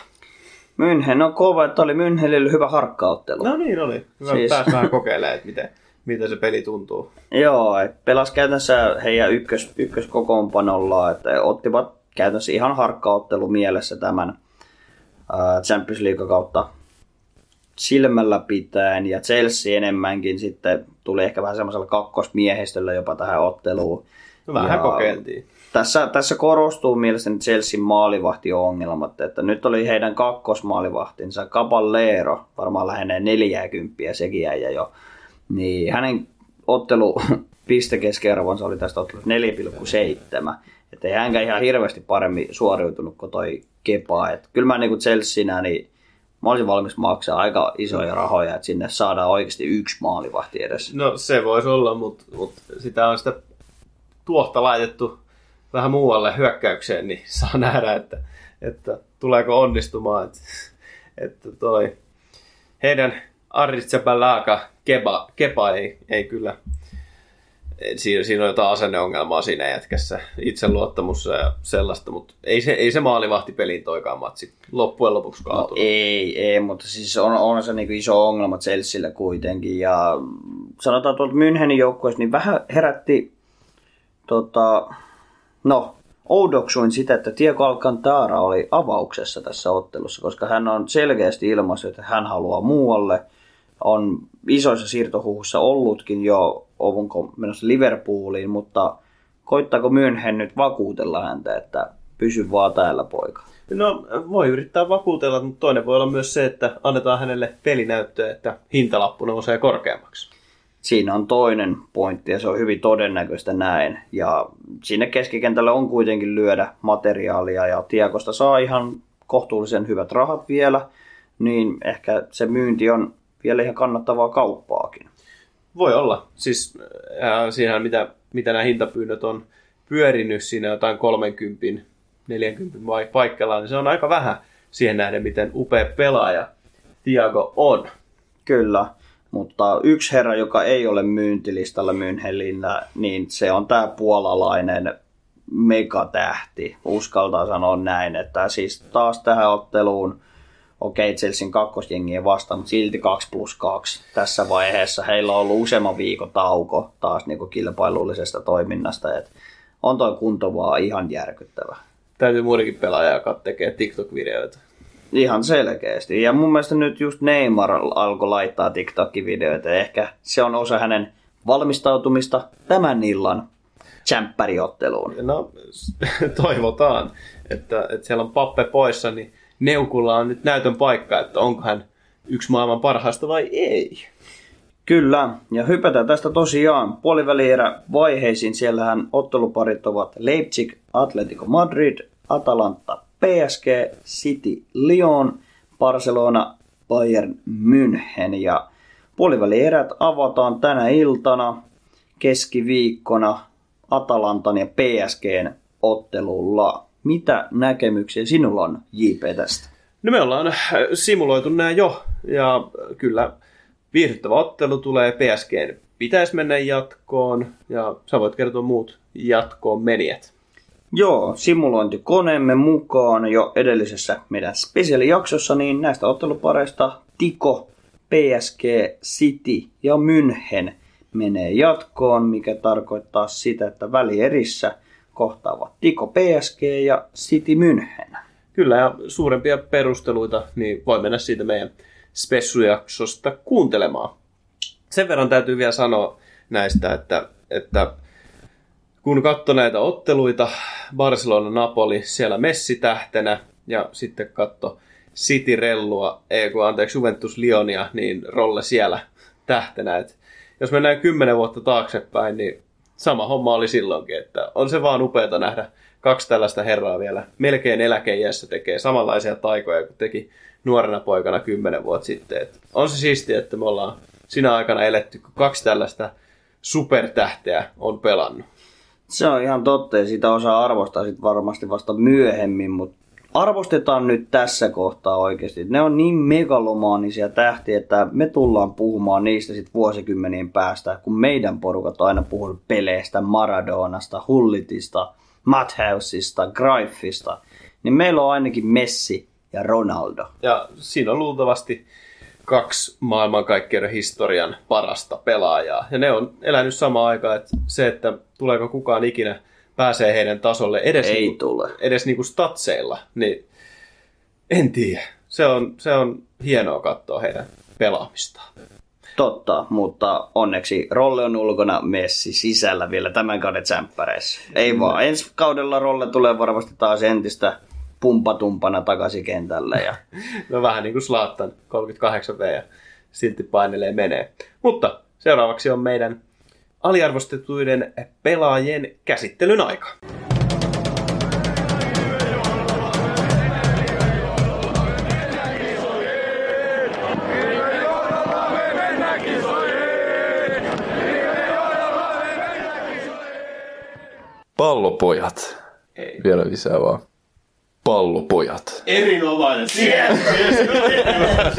München on kova, että oli Münchenille hyvä harkkauttelu. No niin oli. Hyvä siis... pääsi vähän kokeilemaan, että miten, miten se peli tuntuu. Joo, että pelas käytännössä heidän ykkös, ykköskokoonpanolla, että ottivat käytännössä ihan harkkauttelu mielessä tämän Champions League kautta silmällä pitäen ja Chelsea enemmänkin sitten tuli ehkä vähän semmoisella kakkosmiehistöllä jopa tähän otteluun. No, vähän ja kokeiltiin. Tässä, tässä korostuu mielestäni Chelsean maalivahtiongelmat, että nyt oli heidän kakkosmaalivahtinsa Caballero, varmaan lähenee 40 sekin jäi jo. Niin hänen ottelu pistekeskiarvonsa oli tästä ottelusta 4,7. Että ei hänkään ihan hirveästi paremmin suoriutunut kuin toi Kepa. Et kyllä mä niin kuin Chelseanä, niin mä olisin valmis maksaa aika isoja rahoja, että sinne saadaan oikeasti yksi maalivahti edes. No se voisi olla, mutta, mutta sitä on sitä tuohta laitettu vähän muualle hyökkäykseen, niin saa nähdä, että, että tuleeko onnistumaan. Että, että toi, heidän Aritsepalaaka Keba, Kepa ei, ei kyllä, siinä, siinä on jotain asenneongelmaa siinä jätkässä, itseluottamus ja sellaista, mutta ei se, ei se maalivahti pelin toikaan matsi loppujen lopuksi No, kaatunut. ei, ei, mutta siis on, on se niin iso ongelma Chelsealle kuitenkin. Ja sanotaan tuolta Münchenin joukkueesta, niin vähän herätti, tota, no, oudoksuin sitä, että Diego Alcantara oli avauksessa tässä ottelussa, koska hän on selkeästi ilmaissut, että hän haluaa muualle. On isoissa siirtohuhuissa ollutkin jo, onko menossa Liverpooliin, mutta koittaako München nyt vakuutella häntä, että pysy vaan täällä poika? No voi yrittää vakuutella, mutta toinen voi olla myös se, että annetaan hänelle pelinäyttöä, että hintalappu nousee korkeammaksi. Siinä on toinen pointti ja se on hyvin todennäköistä näin. Ja sinne keskikentälle on kuitenkin lyödä materiaalia ja Tiekosta saa ihan kohtuullisen hyvät rahat vielä, niin ehkä se myynti on vielä ihan kannattavaa kauppaakin. Voi olla. Siis äh, siinähän mitä, mitä nämä hintapyynnöt on pyörinyt siinä jotain 30, 40 vai paikalla, niin se on aika vähän siihen nähden, miten upea pelaaja Tiago on. Kyllä, mutta yksi herra, joka ei ole myyntilistalla Münchenillä, niin se on tämä puolalainen megatähti. Uskaltaa sanoa näin, että siis taas tähän otteluun okei, okay, Chelsean kakkosjengiä vastaan, mutta silti 2 plus 2 tässä vaiheessa. Heillä on ollut useamman viikon tauko taas niin kuin kilpailullisesta toiminnasta. Et on toi kunto vaan ihan järkyttävä. Täytyy muidenkin pelaajaa, tekee TikTok-videoita. Ihan selkeästi. Ja mun mielestä nyt just Neymar alkoi laittaa TikTok-videoita. Ehkä se on osa hänen valmistautumista tämän illan tsemppäriotteluun. No, toivotaan, että, että siellä on pappe poissa, niin Neukulla on nyt näytön paikka, että onko hän yksi maailman parhaista vai ei. Kyllä, ja hypätään tästä tosiaan puolivälierä vaiheisiin. Siellähän otteluparit ovat Leipzig, Atletico Madrid, Atalanta, PSG, City, Lyon, Barcelona, Bayern München. Ja puolivälierät avataan tänä iltana keskiviikkona Atalantan ja PSGn ottelulla. Mitä näkemyksiä sinulla on, JP, tästä? No me ollaan simuloitu nämä jo, ja kyllä viihdyttävä ottelu tulee PSGn pitäisi mennä jatkoon, ja sä voit kertoa muut jatkoon menijät. Joo, simulointikoneemme mukaan jo edellisessä meidän spesiaalijaksossa, niin näistä ottelupareista Tiko, PSG, City ja München menee jatkoon, mikä tarkoittaa sitä, että välierissä kohtaavat Tiko PSG ja City München. Kyllä, ja suurempia perusteluita, niin voi mennä siitä meidän spessujaksosta kuuntelemaan. Sen verran täytyy vielä sanoa näistä, että, että kun katsoi näitä otteluita, Barcelona-Napoli siellä Messi tähtenä ja sitten katso City Rellua, ei kun anteeksi Juventus Lyonia, niin Rolle siellä tähtenä. Et jos mennään kymmenen vuotta taaksepäin, niin sama homma oli silloinkin, että on se vaan upeata nähdä kaksi tällaista herraa vielä melkein eläkeijässä tekee samanlaisia taikoja kuin teki nuorena poikana kymmenen vuotta sitten. Et on se siistiä, että me ollaan sinä aikana eletty, kun kaksi tällaista supertähteä on pelannut. Se on ihan totta ja sitä osaa arvostaa sit varmasti vasta myöhemmin, mutta arvostetaan nyt tässä kohtaa oikeasti. Ne on niin megalomaanisia tähtiä, että me tullaan puhumaan niistä sit vuosikymmenien päästä, kun meidän porukat on aina puhunut peleistä, Maradonasta, Hullitista, Matthäusista, Greifista, niin meillä on ainakin Messi ja Ronaldo. Ja siinä on luultavasti kaksi maailmankaikkeuden historian parasta pelaajaa. Ja ne on elänyt samaan aikaan, että se, että tuleeko kukaan ikinä pääsee heidän tasolle edes, Ei niinku, tule. edes niinku statseilla, niin en tiedä. Se on, se on hienoa katsoa heidän pelaamistaan. Totta, mutta onneksi Rolle on ulkona, Messi sisällä vielä tämän kauden tsemppäreissä. Ei vaan, ensi kaudella Rolle tulee varmasti taas entistä pumpatumpana takaisin kentälle. Ja... No vähän niin kuin Slaattan 38V ja silti painelee menee. Mutta seuraavaksi on meidän aliarvostetuiden pelaajien käsittelyn aika. Pallopojat. Ei. Vielä lisää vaan. Pallopojat. Erinomainen. Siellä.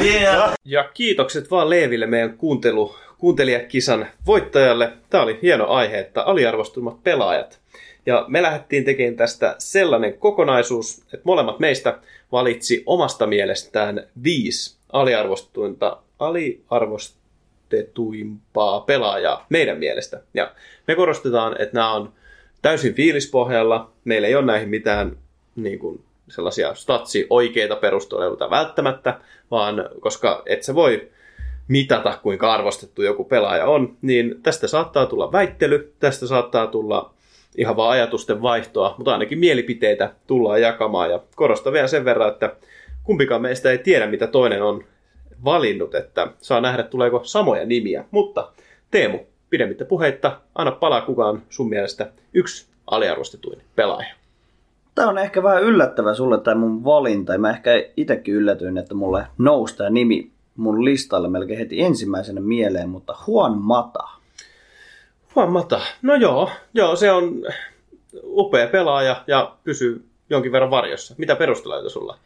Yeah. Yeah. Ja kiitokset vaan Leeville meidän kuuntelu kuuntelijakisan voittajalle. Tämä oli hieno aihe, että aliarvostummat pelaajat. Ja me lähdettiin tekemään tästä sellainen kokonaisuus, että molemmat meistä valitsi omasta mielestään viisi aliarvostuinta, aliarvostetuimpaa pelaajaa meidän mielestä. Ja me korostetaan, että nämä on täysin fiilispohjalla. Meillä ei ole näihin mitään niin kuin, sellaisia statsi oikeita perusteluita välttämättä, vaan koska et se voi mitata, kuinka arvostettu joku pelaaja on, niin tästä saattaa tulla väittely, tästä saattaa tulla ihan vaan ajatusten vaihtoa, mutta ainakin mielipiteitä tullaan jakamaan. Ja korostan vielä sen verran, että kumpikaan meistä ei tiedä, mitä toinen on valinnut, että saa nähdä, tuleeko samoja nimiä. Mutta Teemu, pidemmittä puheitta, anna palaa kukaan sun mielestä yksi aliarvostetuin pelaaja. Tämä on ehkä vähän yllättävä sulle tai mun valinta. Mä ehkä itsekin yllätyin, että mulle nousi tämä nimi mun listalle melkein heti ensimmäisenä mieleen, mutta Juan Mata. Juan Mata. No joo, joo, se on upea pelaaja ja pysyy jonkin verran varjossa. Mitä perusteluita sulla?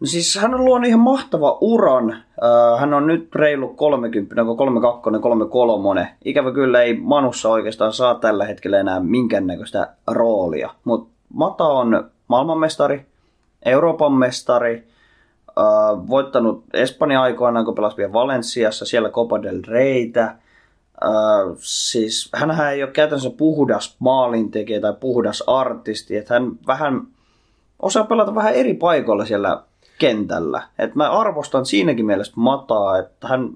No siis hän on luonut ihan mahtava uran. Äh, Hän on nyt reilu 30, onko 32, 33. Ikävä kyllä ei Manussa oikeastaan saa tällä hetkellä enää minkäännäköistä roolia. Mutta Mata on maailmanmestari, Euroopan mestari, äh, voittanut Espanja aikoinaan, kun pelasi vielä Valenciassa, siellä Copa del Reytä. Äh, siis hänhän ei ole käytännössä puhdas maalintekijä tai puhdas artisti, että hän vähän osaa pelata vähän eri paikoilla siellä kentällä. Et mä arvostan siinäkin mielessä Mataa, että hän,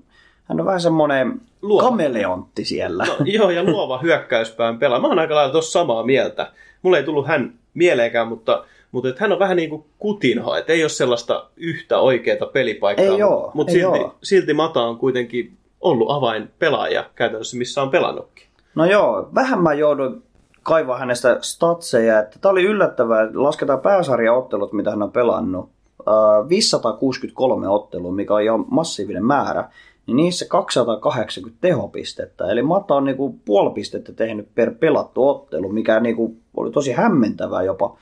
hän on vähän semmoinen Luova. kameleontti siellä. No, joo, ja luova hyökkäyspään pelaaja. Mä oon aika lailla tuossa samaa mieltä. Mulle ei tullut hän mieleenkään, mutta, mutta että hän on vähän niin kuin kutinho, että ei ole sellaista yhtä oikeaa pelipaikkaa. Ei mutta, oo, mutta ei silti, oo. silti Mata on kuitenkin ollut avainpelaaja käytännössä, missä on pelannutkin. No joo, vähän mä jouduin kaivaa hänestä statseja, että tämä oli yllättävää, että lasketaan pääsarjaottelut, mitä hän on pelannut. Äh, 563 ottelua, mikä on ihan massiivinen määrä, niin niissä 280 tehopistettä. Eli Mata on niinku puoli pistettä tehnyt per pelattu ottelu, mikä niinku oli tosi hämmentävää jopa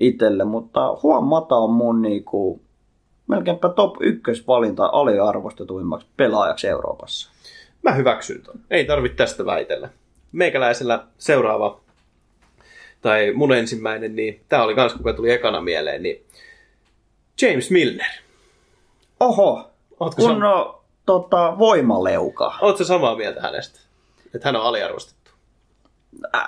itselle, mutta Juan Mata on mun niinku melkeinpä top ykkösvalinta aliarvostetuimmaksi pelaajaksi Euroopassa. Mä hyväksyn ton. Ei tarvitse tästä väitellä. Meikäläisellä seuraava, tai mun ensimmäinen, niin tää oli kans, kuka tuli ekana mieleen, niin James Milner. Oho, Ootko, sam- kunnon tota, voimaleuka. Ootko samaa mieltä hänestä? Että hän on aliarvostettu.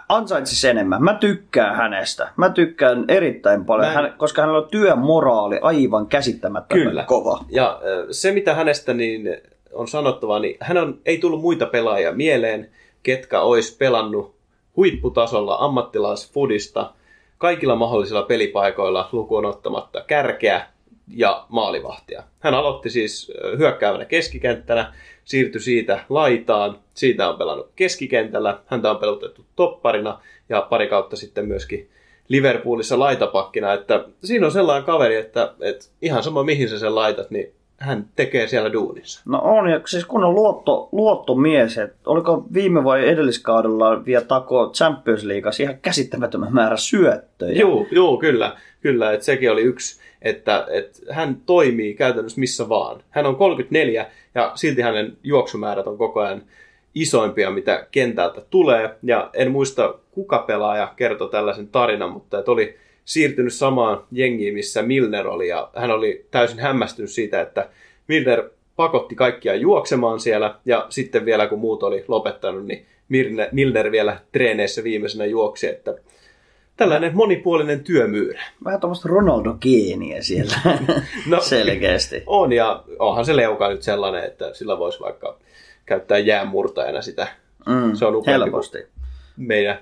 Ansaitsisi enemmän. Mä tykkään hänestä. Mä tykkään erittäin paljon, Mä hän, koska hänellä on työmoraali aivan käsittämättömän Kyllä. kova. Ja se, mitä hänestä niin on sanottava, niin hän on, ei tullut muita pelaajia mieleen, ketkä olisi pelannut huipputasolla ammattilaisfudista kaikilla mahdollisilla pelipaikoilla lukuun ottamatta kärkeä ja maalivahtia. Hän aloitti siis hyökkäävänä keskikenttänä, siirtyi siitä laitaan, siitä on pelannut keskikentällä, häntä on pelutettu topparina ja pari kautta sitten myöskin Liverpoolissa laitapakkina, että siinä on sellainen kaveri, että, että ihan sama mihin sä sen laitat, niin hän tekee siellä duunissa. No on, ja siis kun on luotto, luottomies, että oliko viime vai edelliskaudella vielä tako Champions Leagueassa ihan käsittämättömän määrä syöttöjä. Joo, joo, kyllä, kyllä, että sekin oli yksi, että, että hän toimii käytännössä missä vaan. Hän on 34 ja silti hänen juoksumäärät on koko ajan isoimpia, mitä kentältä tulee. Ja en muista, kuka pelaaja kertoi tällaisen tarinan, mutta että oli siirtynyt samaan jengiin, missä Milner oli. Ja hän oli täysin hämmästynyt siitä, että Milner pakotti kaikkia juoksemaan siellä. Ja sitten vielä kun muut oli lopettanut, niin Milner, vielä treeneissä viimeisenä juoksi, että tällainen monipuolinen työmyyrä. Vähän tuommoista Ronaldo-geeniä siellä No. selkeästi. On, ja onhan se leuka nyt sellainen, että sillä voisi vaikka käyttää jäänmurtajana sitä. Mm, Se on upeampi helposti. meidän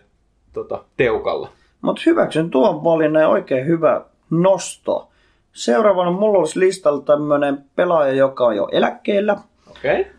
tota, teukalla. Mutta hyväksyn tuon valinnan ja oikein hyvä nosto. Seuraavana mulla olisi listalla tämmöinen pelaaja, joka on jo eläkkeellä. Okei. Okay.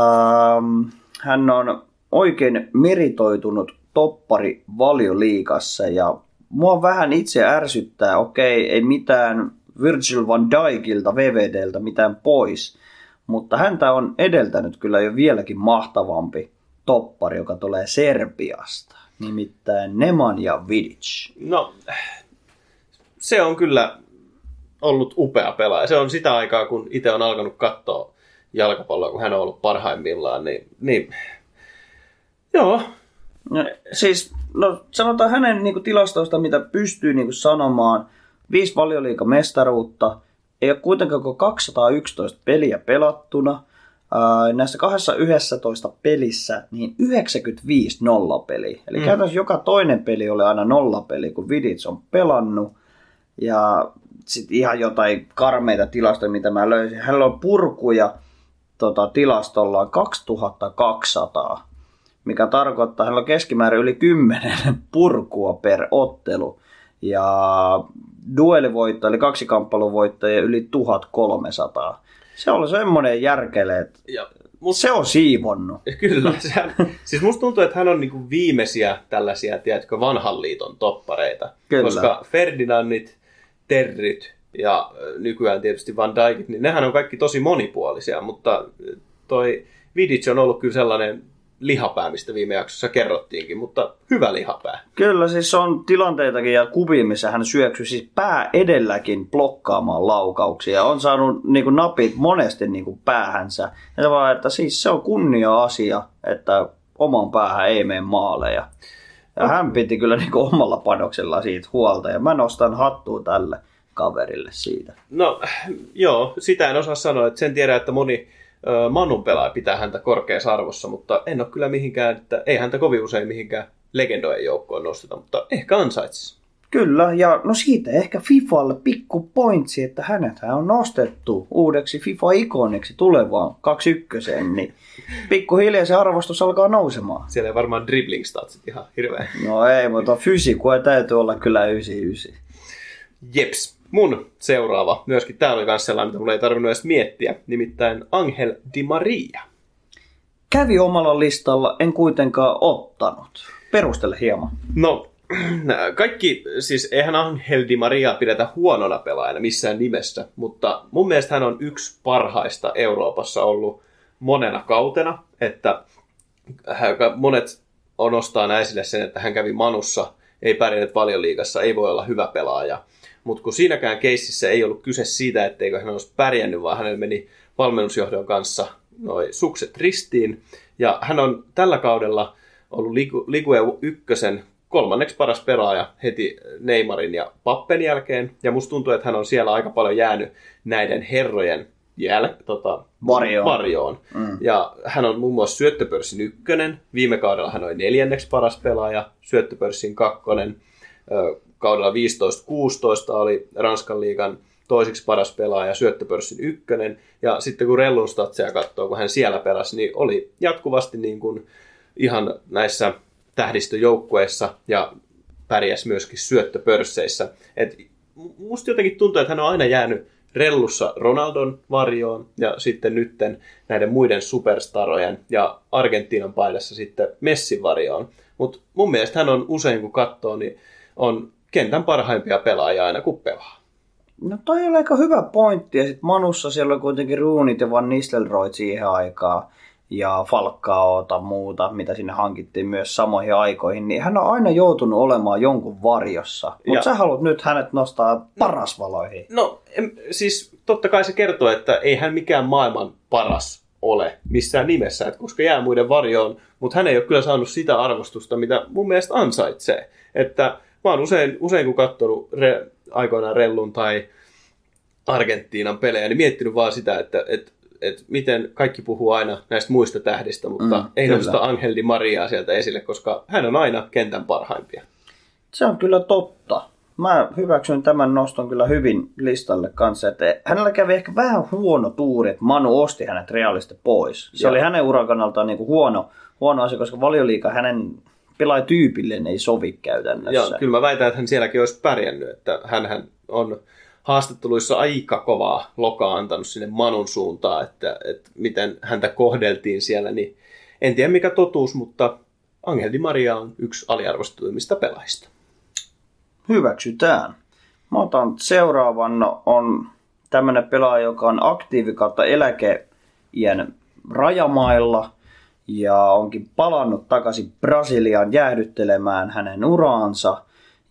Ähm, hän on oikein meritoitunut toppari valioliikassa ja mua vähän itse ärsyttää, okei, ei mitään Virgil van Dijkilta, VVDltä mitään pois, mutta häntä on edeltänyt kyllä jo vieläkin mahtavampi toppari, joka tulee Serbiasta. nimittäin Nemanja Vidic. No, se on kyllä ollut upea pelaaja. Se on sitä aikaa, kun itse on alkanut katsoa jalkapalloa, kun hän on ollut parhaimmillaan. Niin, niin joo, No, siis, no sanotaan hänen niin kuin, tilastoista, mitä pystyy niin kuin, sanomaan. Viisi valioliikamestaruutta, ei ole kuitenkaan kuin 211 peliä pelattuna. Ää, näissä kahdessa 11 pelissä niin 95 nollapeli. Eli mm. käytännössä joka toinen peli oli aina nollapeli, kun Vidic on pelannut. Ja sitten ihan jotain karmeita tilastoja, mitä mä löysin. Hänellä on purkuja tota, tilastollaan 2200 mikä tarkoittaa, että hänellä on keskimäärin yli 10 purkua per ottelu. Ja duelivoitto, eli kaksikamppailuvoittajia yli 1300. Se on semmoinen järkele, että ja, mut... se on siivonnut. Kyllä. Sehän, siis musta tuntuu, että hän on niinku viimeisiä tällaisia, tiedätkö, vanhan liiton toppareita. Kyllä. Koska Ferdinandit, Territ ja nykyään tietysti Van Dijkit, niin nehän on kaikki tosi monipuolisia, mutta toi Vidic on ollut kyllä sellainen lihapää, mistä viime jaksossa kerrottiinkin, mutta hyvä lihapää. Kyllä, siis on tilanteitakin ja kuvia, missä hän syöksy siis pää edelläkin blokkaamaan laukauksia. On saanut niin kuin, napit monesti niin kuin, päähänsä. Ja vaan, että siis se on kunnia-asia, että oman päähän ei mene maaleja. Ja hän piti kyllä niin kuin, omalla panoksella siitä huolta ja mä nostan hattua tälle kaverille siitä. No joo, sitä en osaa sanoa, että sen tiedä, että moni Manun pelaaja pitää häntä korkeassa arvossa, mutta en ole kyllä mihinkään, että ei häntä kovin usein mihinkään legendojen joukkoon nosteta, mutta ehkä ansaitsisi. Kyllä, ja no siitä ehkä Fifalle pikku pointsi, että hänet on nostettu uudeksi FIFA-ikoniksi tulevaan 21, niin pikkuhiljaa se arvostus alkaa nousemaan. Siellä ei varmaan dribbling statsit ihan hirveä. No ei, mutta fysikua täytyy olla kyllä 99. Jeps. Mun seuraava, myöskin tää oli myös sellainen, mitä mulla ei tarvinnut edes miettiä, nimittäin Angel Di Maria. Kävi omalla listalla, en kuitenkaan ottanut. Perustele hieman. No, kaikki, siis eihän Angel Di Maria pidetä huonona pelaajana missään nimessä, mutta mun mielestä hän on yksi parhaista Euroopassa ollut monena kautena, että monet on nostaa esille sen, että hän kävi Manussa, ei pärjännyt valioliigassa, ei voi olla hyvä pelaaja. Mutta kun siinäkään keississä ei ollut kyse siitä, etteikö hän olisi pärjännyt, vaan hänellä meni valmennusjohdon kanssa noi sukset ristiin. Ja hän on tällä kaudella ollut Ligue ykkösen kolmanneksi paras pelaaja heti Neymarin ja Pappen jälkeen. Ja musta tuntuu, että hän on siellä aika paljon jäänyt näiden herrojen jäl, tota, varjoon. varjoon. Mm. Ja hän on muun muassa syöttöpörssin ykkönen. Viime kaudella hän oli neljänneksi paras pelaaja, syöttöpörssin kakkonen kaudella 15-16 oli Ranskan liigan toiseksi paras pelaaja, syöttöpörssin ykkönen. Ja sitten kun Rellun statseja katsoo, kun hän siellä pelasi, niin oli jatkuvasti niin kuin ihan näissä tähdistöjoukkueissa ja pärjäsi myöskin syöttöpörsseissä. Et musta jotenkin tuntuu, että hän on aina jäänyt rellussa Ronaldon varjoon ja sitten nytten näiden muiden superstarojen ja Argentiinan paidassa sitten Messin varjoon. Mutta mun mielestä hän on usein kun katsoo, niin on kentän parhaimpia pelaajia aina kun pelaa. No toi oli aika hyvä pointti. Ja sitten Manussa siellä on kuitenkin Ruunit ja Van Nistelrooy siihen aikaan ja Falccaota muuta, mitä sinne hankittiin myös samoihin aikoihin, niin hän on aina joutunut olemaan jonkun varjossa. Mutta sä haluat nyt hänet nostaa parasvaloihin. No, siis totta kai se kertoo, että ei hän mikään maailman paras ole missään nimessä, että koska jää muiden varjoon, mutta hän ei ole kyllä saanut sitä arvostusta, mitä mun mielestä ansaitsee. Että mä oon usein, usein kun katsonut re, aikoinaan Rellun tai Argentiinan pelejä, niin miettinyt vaan sitä, että, että, että miten kaikki puhuu aina näistä muista tähdistä, mutta mm, ei kyllä. nosta Angel Di Mariaa sieltä esille, koska hän on aina kentän parhaimpia. Se on kyllä totta. Mä hyväksyn tämän noston kyllä hyvin listalle kanssa, että hänellä kävi ehkä vähän huono tuuri, että Manu osti hänet realista pois. Se ja. oli hänen uran kannaltaan niin kuin huono, huono asia, koska valioliika hänen pelaajatyypilleen ei sovi käytännössä. Joo, kyllä mä väitän, että hän sielläkin olisi pärjännyt, että hän on haastatteluissa aika kovaa lokaa antanut sinne Manun suuntaan, että, että miten häntä kohdeltiin siellä, niin en tiedä mikä totuus, mutta Angel Di Maria on yksi aliarvostetuimmista pelaajista. Hyväksytään. Mä otan seuraavan on tämmöinen pelaaja, joka on aktiivi kautta eläkeien rajamailla – ja onkin palannut takaisin Brasiliaan jäähdyttelemään hänen uraansa.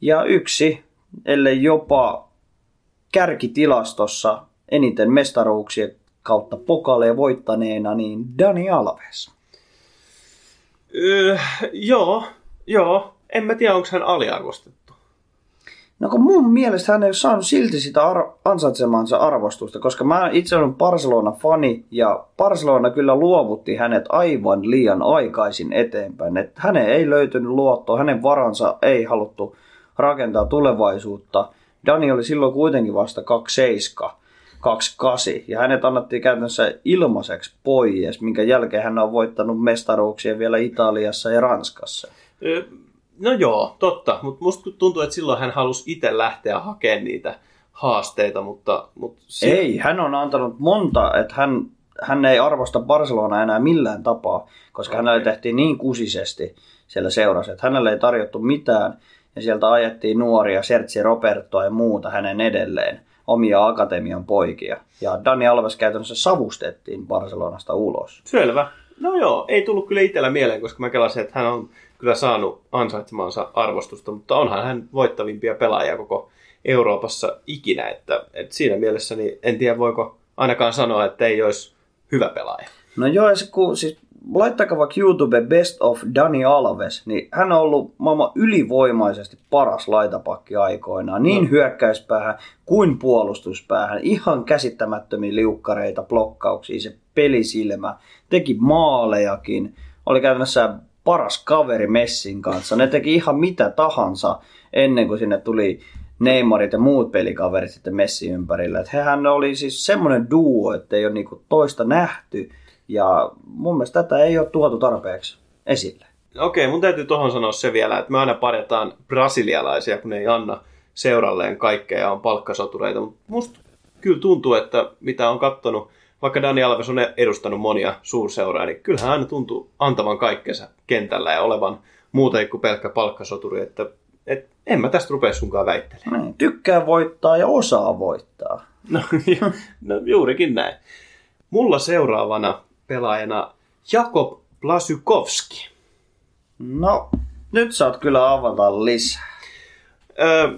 Ja yksi, ellei jopa kärkitilastossa eniten mestaruuksien kautta pokaleja voittaneena, niin Dani Alves. Öö, joo, joo. En mä tiedä, onko hän aliarvostettu. No kun mun mielestä hän ei ole saanut silti sitä ar- ansaitsemansa arvostusta, koska mä itse olen Barcelona-fani ja Barcelona kyllä luovutti hänet aivan liian aikaisin eteenpäin. Että hänen ei löytynyt luottoa, hänen varansa ei haluttu rakentaa tulevaisuutta. Dani oli silloin kuitenkin vasta 27, 28 ja hänet annettiin käytännössä ilmaiseksi pois, minkä jälkeen hän on voittanut mestaruuksia vielä Italiassa ja Ranskassa. No joo, totta. Mutta musta tuntuu, että silloin hän halusi itse lähteä hakemaan niitä haasteita, mutta... mutta si- Ei, hän on antanut monta, että hän, hän ei arvosta Barcelonaa enää millään tapaa, koska okay. hänelle tehtiin niin kusisesti siellä seurassa, että hänelle ei tarjottu mitään. Ja sieltä ajettiin nuoria, Sertsi Robertoa ja muuta hänen edelleen, omia akatemian poikia. Ja Dani Alves käytännössä savustettiin Barcelonasta ulos. Selvä. No joo, ei tullut kyllä itsellä mieleen, koska mä kelasin, että hän on kyllä saanut ansaitsemansa arvostusta, mutta onhan hän voittavimpia pelaajia koko Euroopassa ikinä, että, että siinä mielessä niin en tiedä voiko ainakaan sanoa, että ei olisi hyvä pelaaja. No joo, se, kun, siis, laittakaa vaikka YouTube Best of Dani Alves, niin hän on ollut maailman ylivoimaisesti paras laitapakki aikoinaan, niin no. hyökkäyspäähän kuin puolustuspäähän. Ihan käsittämättömiä liukkareita, blokkauksia, se pelisilmä, teki maalejakin, oli käytännössä paras kaveri Messin kanssa. Ne teki ihan mitä tahansa ennen kuin sinne tuli Neymarit ja muut pelikaverit sitten Messi ympärillä. Et hehän oli siis semmoinen duo, että ei ole niinku toista nähty. Ja mun mielestä tätä ei ole tuotu tarpeeksi esille. Okei, mun täytyy tuohon sanoa se vielä, että me aina parjataan brasilialaisia, kun ei anna seuralleen kaikkea ja on palkkasotureita. Mutta musta kyllä tuntuu, että mitä on kattonut, vaikka Dani Alves on edustanut monia suurseuraa, niin kyllähän aina tuntuu antavan kaikkensa kentällä ja olevan muuta kuin pelkkä palkkasoturi. Että, et, en mä tästä rupea sunkaan väittelemään. Niin, tykkää voittaa ja osaa voittaa. No, no juurikin näin. Mulla seuraavana pelaajana Jakob Blasykowski. No, nyt saat kyllä avata lisää. Öö,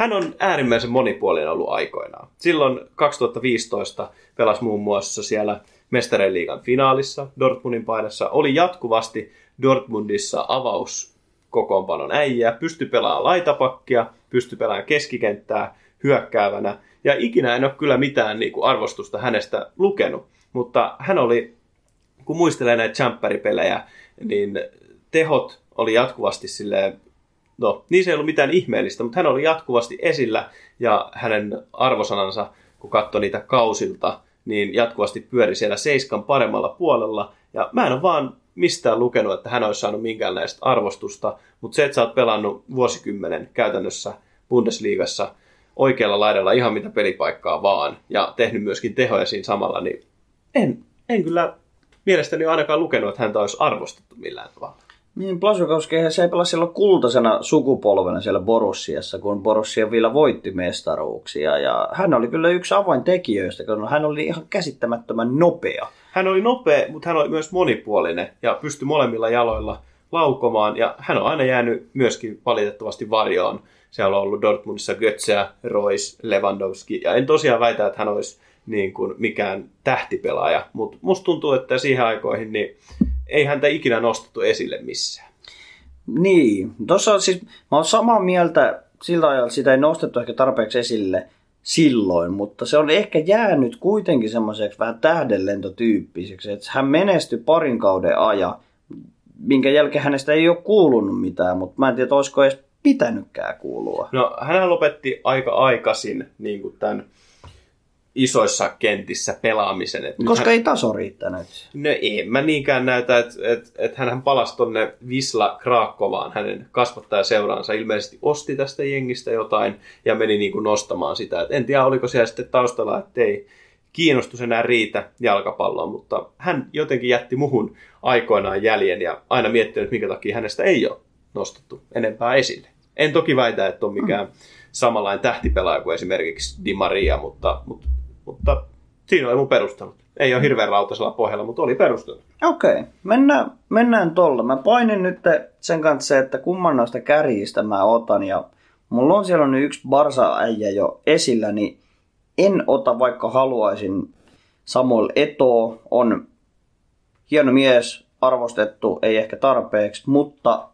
hän on äärimmäisen monipuolinen ollut aikoinaan. Silloin 2015 pelasi muun muassa siellä Mestareen liigan finaalissa Dortmundin paidassa. Oli jatkuvasti Dortmundissa avauskokoonpanon äijä, pystyi pelaamaan laitapakkia, pystyi pelaamaan keskikenttää hyökkäävänä. Ja ikinä en ole kyllä mitään niin kuin arvostusta hänestä lukenut. Mutta hän oli, kun muistelee näitä champpäripelejä, niin tehot oli jatkuvasti silleen no, niissä ei ollut mitään ihmeellistä, mutta hän oli jatkuvasti esillä ja hänen arvosanansa, kun katsoi niitä kausilta, niin jatkuvasti pyöri siellä seiskan paremmalla puolella. Ja mä en ole vaan mistään lukenut, että hän olisi saanut minkäänlaista arvostusta, mutta se, että sä oot pelannut vuosikymmenen käytännössä Bundesliigassa oikealla laidalla ihan mitä pelipaikkaa vaan ja tehnyt myöskin tehoja siinä samalla, niin en, en kyllä mielestäni ainakaan lukenut, että häntä olisi arvostettu millään tavalla. Niin, Blasukowski, se ei pelaa silloin kultaisena sukupolvena siellä Borussiassa, kun Borussia vielä voitti mestaruuksia. Ja hän oli kyllä yksi avaintekijöistä, kun hän oli ihan käsittämättömän nopea. Hän oli nopea, mutta hän oli myös monipuolinen ja pystyi molemmilla jaloilla laukomaan. Ja hän on aina jäänyt myöskin valitettavasti varjoon. Siellä on ollut Dortmundissa Götze, Royce, Lewandowski. Ja en tosiaan väitä, että hän olisi niin kuin mikään tähtipelaaja, mutta musta tuntuu, että siihen aikoihin niin ei häntä ikinä nostettu esille missään. Niin, tuossa on siis, mä oon samaa mieltä, sillä ajalla sitä ei nostettu ehkä tarpeeksi esille silloin, mutta se on ehkä jäänyt kuitenkin semmoiseksi vähän tähdenlentotyyppiseksi, että hän menestyi parin kauden ajan, minkä jälkeen hänestä ei ole kuulunut mitään, mutta mä en tiedä, olisiko edes pitänytkään kuulua. No, hän lopetti aika aikaisin niin kuin tämän isoissa kentissä pelaamisen. Et Koska hän, ei taso riittänyt. No en mä niinkään näytä, että et, et hän palasi tonne Visla Krakovaan, hänen kasvattajaseuraansa ilmeisesti osti tästä jengistä jotain ja meni niin kuin nostamaan sitä. Et en tiedä, oliko siellä sitten taustalla, että ei kiinnostus enää riitä jalkapalloon, mutta hän jotenkin jätti muhun aikoinaan jäljen ja aina miettinyt, minkä takia hänestä ei ole nostettu enempää esille. En toki väitä, että on mikään mm. samanlainen tähtipelaaja kuin esimerkiksi Di Maria, mutta, mutta mutta siinä oli mun perustelut. Ei ole hirveän rautaisella pohjalla, mutta oli perusteltu. Okei, okay. mennään, mennään tolla. Mä painin nyt sen kanssa, että kumman noista kärjistä mä otan. Ja mulla on siellä nyt yksi Barsa-äijä jo esillä, niin en ota vaikka haluaisin. Samuel Eto on hieno mies, arvostettu, ei ehkä tarpeeksi, mutta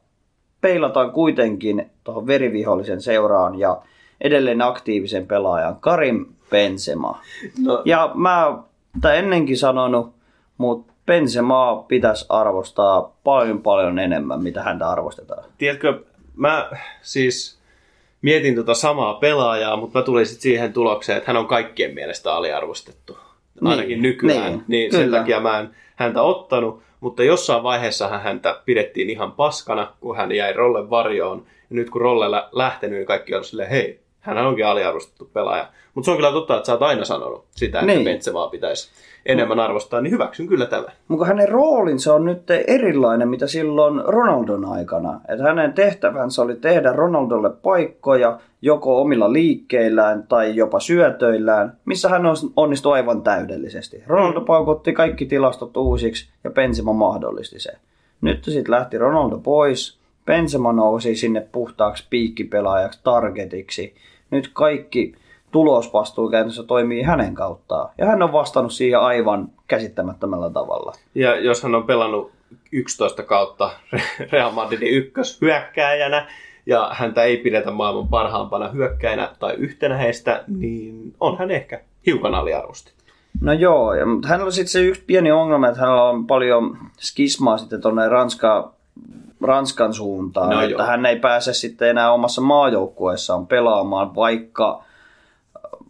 peilataan kuitenkin tuohon verivihollisen seuraan ja edelleen aktiivisen pelaajan Karim Benzema. No. Ja mä tai ennenkin sanonut, mutta Benzema pitäisi arvostaa paljon paljon enemmän, mitä häntä arvostetaan. Tiedätkö, mä siis mietin tota samaa pelaajaa, mutta mä tulin sitten siihen tulokseen, että hän on kaikkien mielestä aliarvostettu. Ainakin niin, nykyään. Niin, niin sen takia mä en häntä ottanut, mutta jossain vaiheessa häntä pidettiin ihan paskana, kun hän jäi Rolle varjoon. Ja nyt kun Rolle lähtenyt, niin kaikki on silleen, hei, hän onkin aliarvostettu pelaaja. Mutta se on kyllä totta, että sä oot aina sanonut sitä, että niin. Benzema pitäisi enemmän arvostaa, niin hyväksyn kyllä tämän. Mutta hänen roolinsa on nyt erilainen, mitä silloin Ronaldon aikana. Että hänen tehtävänsä oli tehdä Ronaldolle paikkoja joko omilla liikkeillään tai jopa syötöillään, missä hän onnistui aivan täydellisesti. Ronaldo paukutti kaikki tilastot uusiksi ja Benzema mahdollisti se. Nyt sitten lähti Ronaldo pois, Benzema nousi sinne puhtaaksi piikkipelaajaksi, targetiksi. Nyt kaikki tulosvastuu käytännössä toimii hänen kauttaan. Ja hän on vastannut siihen aivan käsittämättömällä tavalla. Ja jos hän on pelannut 11 kautta Real Madridin ykköshyökkääjänä, ja häntä ei pidetä maailman parhaampana hyökkäinä tai yhtenä heistä, niin on hän ehkä hiukan aliarvostettu. No joo, ja, mutta hänellä on sitten se yksi pieni ongelma, että hänellä on paljon skismaa sitten tuonne Ranska, Ranskan suuntaan, no että joo. hän ei pääse sitten enää omassa maajoukkueessaan pelaamaan, vaikka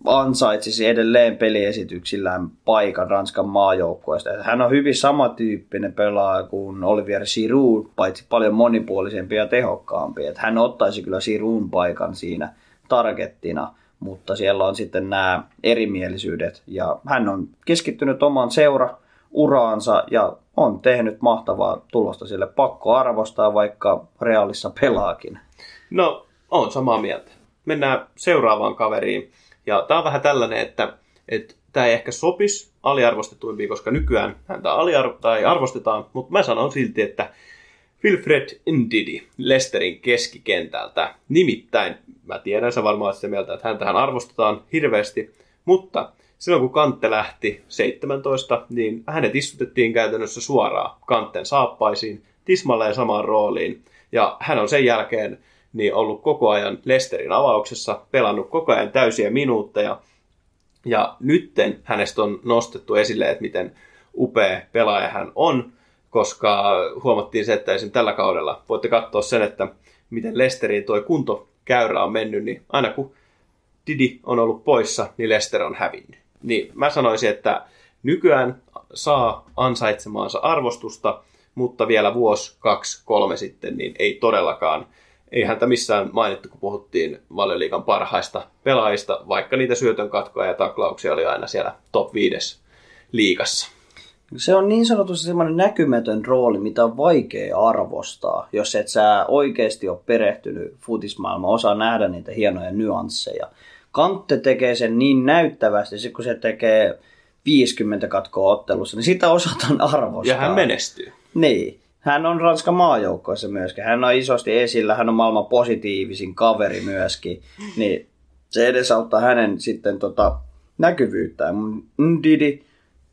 ansaitsisi edelleen peliesityksillään paikan Ranskan maajoukkueesta. Hän on hyvin samantyyppinen pelaaja kuin Olivier Giroud, paitsi paljon monipuolisempi ja tehokkaampi. Että hän ottaisi kyllä Giroudin paikan siinä targettina, mutta siellä on sitten nämä erimielisyydet. Ja hän on keskittynyt oman seura uraansa ja on tehnyt mahtavaa tulosta sille pakko arvostaa, vaikka Realissa pelaakin. No, on samaa mieltä. Mennään seuraavaan kaveriin. Ja tämä on vähän tällainen, että, että tämä ei ehkä sopisi aliarvostetuimpiin, koska nykyään häntä aliarvo- tai arvostetaan, mutta mä sanon silti, että Wilfred Ndidi Lesterin keskikentältä. Nimittäin, mä tiedän, sä varmaan sitä mieltä, että häntähän arvostetaan hirveästi, mutta silloin kun Kantte lähti 17, niin hänet istutettiin käytännössä suoraan Kantten saappaisiin, tismalleen samaan rooliin. Ja hän on sen jälkeen niin ollut koko ajan Lesterin avauksessa, pelannut koko ajan täysiä minuutteja. Ja nytten hänestä on nostettu esille, että miten upea pelaaja hän on, koska huomattiin se, että esim. tällä kaudella voitte katsoa sen, että miten Lesteriin tuo kuntokäyrä on mennyt, niin aina kun Didi on ollut poissa, niin Lester on hävinnyt. Niin mä sanoisin, että nykyään saa ansaitsemaansa arvostusta, mutta vielä vuosi, kaksi, kolme sitten, niin ei todellakaan ei häntä missään mainittu, kun puhuttiin valioliikan parhaista pelaajista, vaikka niitä syötön katkoja ja taklauksia oli aina siellä top 5 liigassa. Se on niin sanotusti semmoinen näkymätön rooli, mitä on vaikea arvostaa, jos et sä oikeasti ole perehtynyt futismaailmaan, osaa nähdä niitä hienoja nyansseja. Kantte tekee sen niin näyttävästi, sit kun se tekee 50 katkoa ottelussa, niin sitä osataan arvostaa. Ja hän menestyy. Niin. Hän on Ranskan maajoukkoissa myöskin. Hän on isosti esillä, hän on maailman positiivisin kaveri myöskin. Niin se edesauttaa hänen sitten tota näkyvyyttään. Didi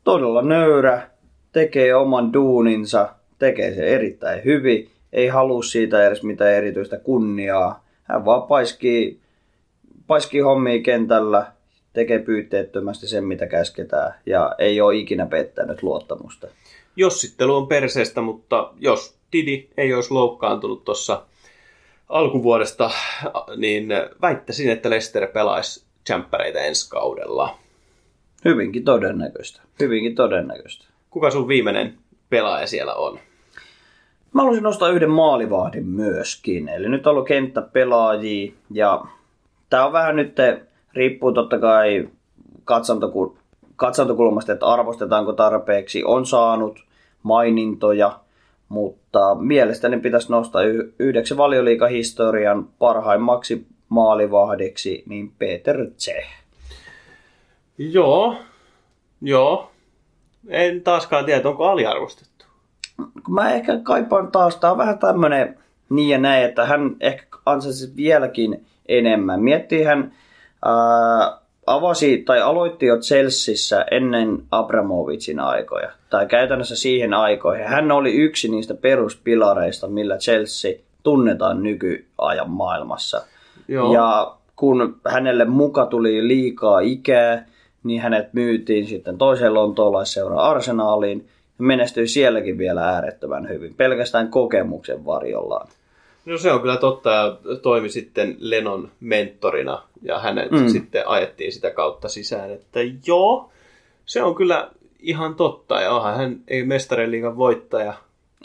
todella nöyrä, tekee oman duuninsa, tekee se erittäin hyvin. Ei halua siitä edes mitään erityistä kunniaa. Hän vaan paiskii, paiskii hommia kentällä, tekee pyytteettömästi sen, mitä käsketään, ja ei ole ikinä pettänyt luottamusta jossittelu on perseestä, mutta jos Didi ei olisi loukkaantunut tuossa alkuvuodesta, niin väittäisin, että Lester pelaisi tsemppäreitä ensi kaudella. Hyvinkin todennäköistä. Hyvinkin todennäköistä. Kuka sun viimeinen pelaaja siellä on? Mä haluaisin nostaa yhden maalivahdin myöskin. Eli nyt on ollut kenttäpelaajia ja tää on vähän nyt, riippuu totta kai katsantokulmasta, että arvostetaanko tarpeeksi, on saanut mainintoja, mutta mielestäni pitäisi nostaa yhdeksi valioliikahistorian parhaimmaksi maalivahdiksi, niin Peter Tseh. Joo, joo. En taaskaan tiedä, onko aliarvostettu. Mä ehkä kaipaan taas, tää on vähän tämmönen niin ja näin, että hän ehkä ansaisi vieläkin enemmän. Miettii hän ää, avasi tai aloitti jo Chelseassa ennen Abramovicin aikoja, tai käytännössä siihen aikoihin. Hän oli yksi niistä peruspilareista, millä Chelsea tunnetaan nykyajan maailmassa. Joo. Ja kun hänelle muka tuli liikaa ikää, niin hänet myytiin sitten toiseen lontoolaisseuraan Arsenaaliin ja menestyi sielläkin vielä äärettömän hyvin, pelkästään kokemuksen varjollaan. No se on kyllä totta ja toimi sitten Lenon mentorina ja hänet mm. sitten ajettiin sitä kautta sisään, että joo, se on kyllä ihan totta ja onhan hän ei mestarien liigan voittaja.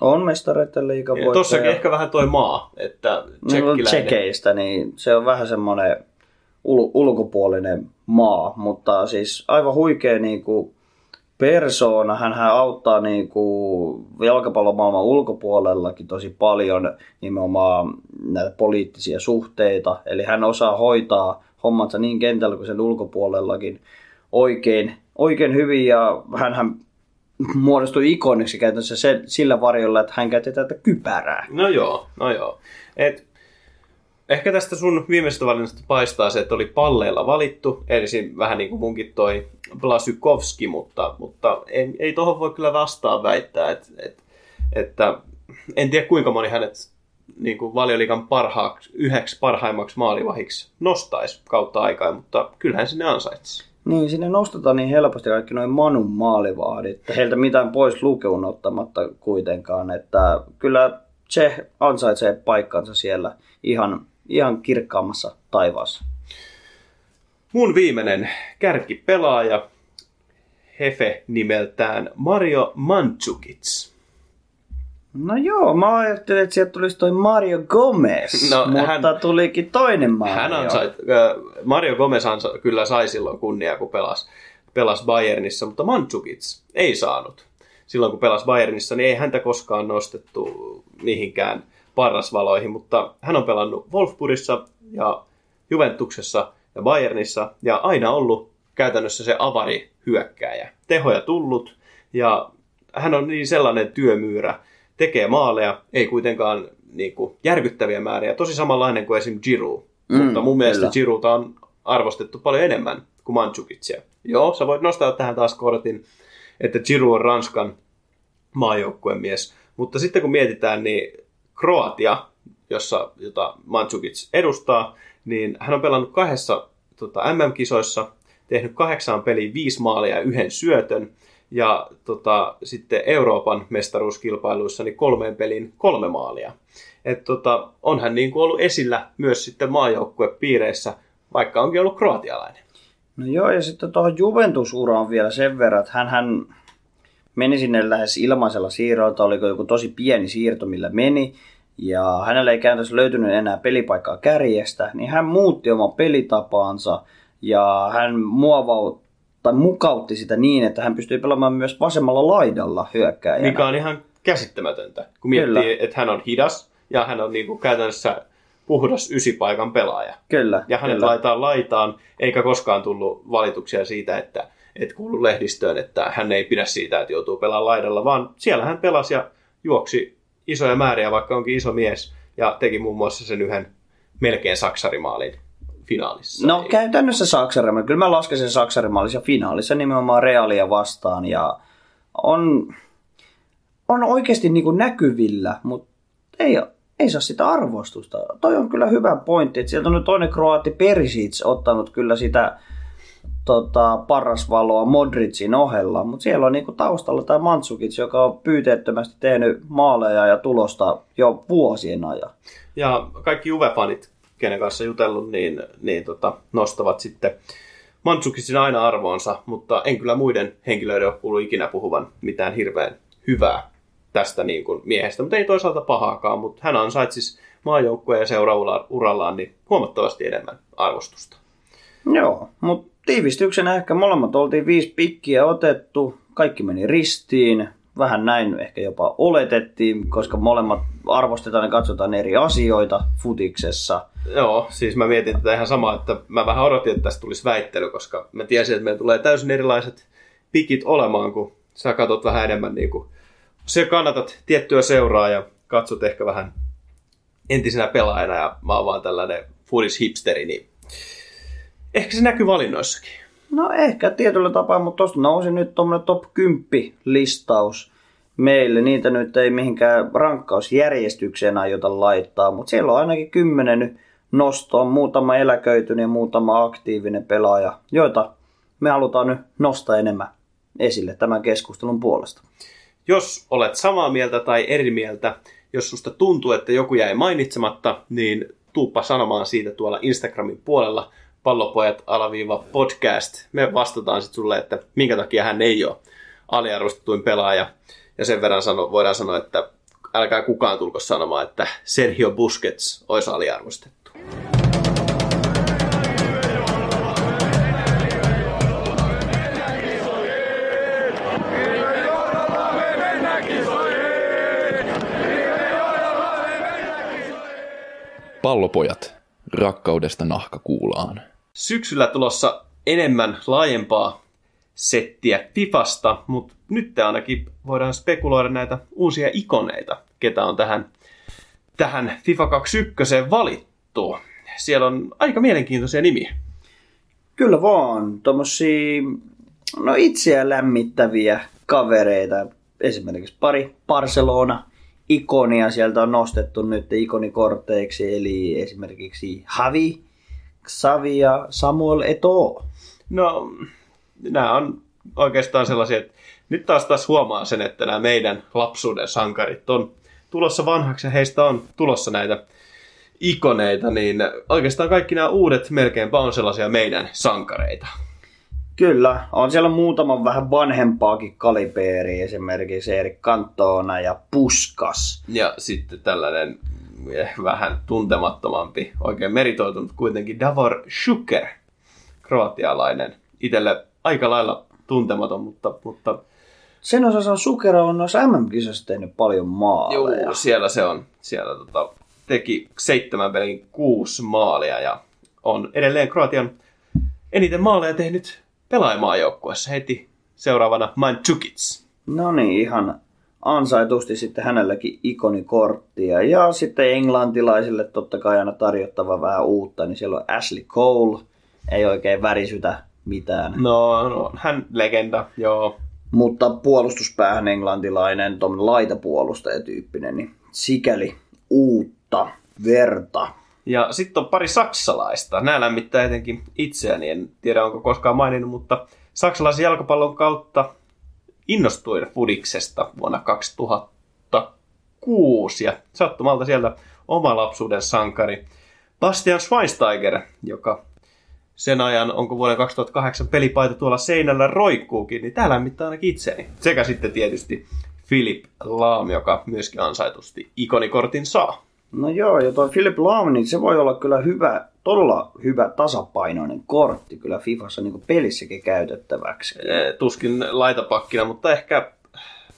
On mestareiden liiga Ja tossakin ehkä vähän toi maa, että No, tsekkiläinen. tsekeistä, niin se on vähän semmoinen ul- ulkopuolinen maa, mutta siis aivan huikea niin kuin persoona. Hän auttaa niin jalkapallomaailman ulkopuolellakin tosi paljon nimenomaan näitä poliittisia suhteita. Eli hän osaa hoitaa hommansa niin kentällä kuin sen ulkopuolellakin oikein, oikein hyvin ja hän muodostui ikoniksi käytännössä sillä varjolla, että hän käytti tätä kypärää. No joo, no joo. Et, ehkä tästä sun viimeisestä valinnasta paistaa se, että oli palleilla valittu, eli siinä vähän niin kuin munkin toi Blasykovski, mutta, mutta ei, ei tohon voi kyllä vastaan väittää, että, että, että en tiedä kuinka moni hänet niin kuin valioliikan parhaaksi, yhdeksi parhaimmaksi maalivahiksi nostaisi kautta aikaa, mutta kyllähän sinne ansaitsisi. Niin, sinne nostetaan niin helposti kaikki noin Manun maalivahdit. Heiltä mitään pois lukeun ottamatta kuitenkaan. Että kyllä se ansaitsee paikkansa siellä ihan, ihan kirkkaammassa taivaassa. Mun viimeinen kärkipelaaja, Hefe nimeltään Mario Mandzukic. No joo, mä ajattelin, että sieltä tulisi toi Mario Gomez, No, mutta hän- tulikin toinen Mario. Hän ansait, äh, Mario Gomez ansa, kyllä sai silloin kunniaa, kun pelasi, pelasi Bayernissa, mutta Mandzukic ei saanut. Silloin kun pelasi Bayernissa, niin ei häntä koskaan nostettu mihinkään parrasvaloihin, mutta hän on pelannut Wolfsburgissa ja Juventuksessa ja Bayernissa ja aina ollut käytännössä se avari hyökkääjä. Tehoja tullut ja hän on niin sellainen työmyyrä, tekee maaleja, ei kuitenkaan niin kuin, järkyttäviä määriä, tosi samanlainen kuin esim. Giroud. Mm, mutta mun mielestä kyllä. Girouta on arvostettu paljon enemmän kuin Mandzukicia. Joo, sä voit nostaa tähän taas kortin, että Giroud on Ranskan maajoukkueen mies. Mutta sitten kun mietitään, niin Kroatia, jossa, jota Mandzukic edustaa, niin hän on pelannut kahdessa tota, MM-kisoissa, tehnyt kahdeksaan peliin viisi maalia ja yhden syötön. Ja tota, sitten Euroopan mestaruuskilpailuissa niin kolmeen peliin kolme maalia. Et, tota, on hän niin kuin ollut esillä myös sitten maajoukkuepiireissä, vaikka onkin ollut kroatialainen. No joo, ja sitten tuohon Juventusuraan vielä sen verran, että hän meni sinne lähes ilmaisella siirrolla, tai oliko joku tosi pieni siirto, millä meni, ja hänellä ei käytännössä löytynyt enää pelipaikkaa kärjestä, niin hän muutti oman pelitapaansa, ja hän muovau, tai mukautti sitä niin, että hän pystyi pelaamaan myös vasemmalla laidalla hyökkääjänä. Mikä on ihan käsittämätöntä, kun Kyllä. miettii, että hän on hidas ja hän on niin kuin käytännössä puhdas ysipaikan pelaaja. Kyllä, Ja hänet kyllä. laitaan laitaan, eikä koskaan tullut valituksia siitä, että, että kuuluu lehdistöön, että hän ei pidä siitä, että joutuu pelaamaan laidalla, vaan siellä hän pelasi ja juoksi isoja määriä, vaikka onkin iso mies, ja teki muun muassa sen yhden melkein saksarimaalin finaalissa. No Ei- käytännössä Saksarimaali. Kyllä mä lasken sen Saksarimaalissa finaalissa nimenomaan Realia vastaan. Ja on, on oikeasti niin kuin näkyvillä, mutta ei, ei saa sitä arvostusta. Toi on kyllä hyvä pointti, että sieltä on nyt toinen kroati Perisic ottanut kyllä sitä tota, parasvaloa Modricin ohella, mutta siellä on niinku taustalla tämä Mandzukic, joka on pyyteettömästi tehnyt maaleja ja tulosta jo vuosien ajan. Ja kaikki Juve-fanit, kenen kanssa jutellut, niin, niin tota, nostavat sitten Mantsukicin aina arvoonsa, mutta en kyllä muiden henkilöiden ole kuullut ikinä puhuvan mitään hirveän hyvää tästä niin kuin miehestä, mutta ei toisaalta pahaakaan, mutta hän ansaitsisi maajoukkueen ja seuraurallaan niin huomattavasti enemmän arvostusta. Joo, mutta tiivistyksenä ehkä. Molemmat oltiin viisi pikkiä otettu, kaikki meni ristiin, vähän näin ehkä jopa oletettiin, koska molemmat arvostetaan ja katsotaan eri asioita futiksessa. Joo, siis mä mietin tätä ihan samaa, että mä vähän odotin, että tästä tulisi väittely, koska mä tiesin, että meillä tulee täysin erilaiset pikit olemaan, kun sä katsot vähän enemmän niin kuin, se kannatat tiettyä seuraa ja katsot ehkä vähän entisenä pelaajana ja mä oon vaan tällainen foodis-hipsteri, niin ehkä se näkyy valinnoissakin. No ehkä tietyllä tapaa, mutta tuosta nousi nyt tuommoinen top 10 listaus meille. Niitä nyt ei mihinkään rankkausjärjestykseen aiota laittaa, mutta siellä on ainakin kymmenen nyt nostoa, muutama eläköitynyt ja muutama aktiivinen pelaaja, joita me halutaan nyt nostaa enemmän esille tämän keskustelun puolesta. Jos olet samaa mieltä tai eri mieltä, jos susta tuntuu, että joku jäi mainitsematta, niin tuuppa sanomaan siitä tuolla Instagramin puolella pallopojat alaviiva podcast. Me vastataan sitten sulle, että minkä takia hän ei ole aliarvostetuin pelaaja. Ja sen verran sano, voidaan sanoa, että älkää kukaan tulko sanomaan, että Sergio Busquets olisi aliarvostettu. Pallopojat, rakkaudesta nahkakuulaan. Syksyllä tulossa enemmän laajempaa settiä Fifasta, mutta nyt ainakin voidaan spekuloida näitä uusia ikoneita, ketä on tähän, tähän FIFA 21 valittu. Siellä on aika mielenkiintoisia nimiä. Kyllä vaan, tuommoisia no itseä lämmittäviä kavereita. Esimerkiksi pari Barcelona ikonia sieltä on nostettu nyt ikonikorteiksi, eli esimerkiksi Javi, Xavi ja Samuel Eto'o. No, nämä on oikeastaan sellaisia, että nyt taas taas huomaa sen, että nämä meidän lapsuuden sankarit on tulossa vanhaksi ja heistä on tulossa näitä ikoneita, niin oikeastaan kaikki nämä uudet melkeinpä on sellaisia meidän sankareita. Kyllä, on siellä muutama vähän vanhempaakin kalibeeri, esimerkiksi Erik Cantona ja Puskas. Ja sitten tällainen eh, vähän tuntemattomampi, oikein meritoitunut kuitenkin Davor Schuker, kroatialainen. Itelle aika lailla tuntematon, mutta, mutta Sen osassa on Sukera on noissa MM-kisoissa tehnyt paljon maaleja. Joo, siellä se on. Siellä tota, teki seitsemän pelin kuusi maalia ja on edelleen Kroatian eniten maaleja tehnyt pelaajamaajoukkuessa heti seuraavana Mandzukic. No niin, ihan ansaitusti sitten hänelläkin ikonikorttia. Ja sitten englantilaisille totta kai aina tarjottava vähän uutta, niin siellä on Ashley Cole. Ei oikein värisytä mitään. No, no hän legenda, joo. Mutta puolustuspäähän englantilainen, tuommoinen laitapuolustajatyyppinen, niin sikäli uutta verta. Ja sitten on pari saksalaista. Nämä lämmittää etenkin itseäni. En tiedä, onko koskaan maininnut, mutta saksalaisen jalkapallon kautta innostuin Fudiksesta vuonna 2006. Ja sattumalta sieltä oma lapsuuden sankari Bastian Schweinsteiger, joka sen ajan, onko vuoden 2008 pelipaita tuolla seinällä roikkuukin, niin tää lämmittää ainakin itseäni. Sekä sitten tietysti Philip Laam, joka myöskin ansaitusti ikonikortin saa. No joo, ja toi Philip Lahm, niin se voi olla kyllä hyvä, todella hyvä tasapainoinen kortti kyllä Fifassa niin pelissäkin käytettäväksi. Tuskin laitapakkina, mutta ehkä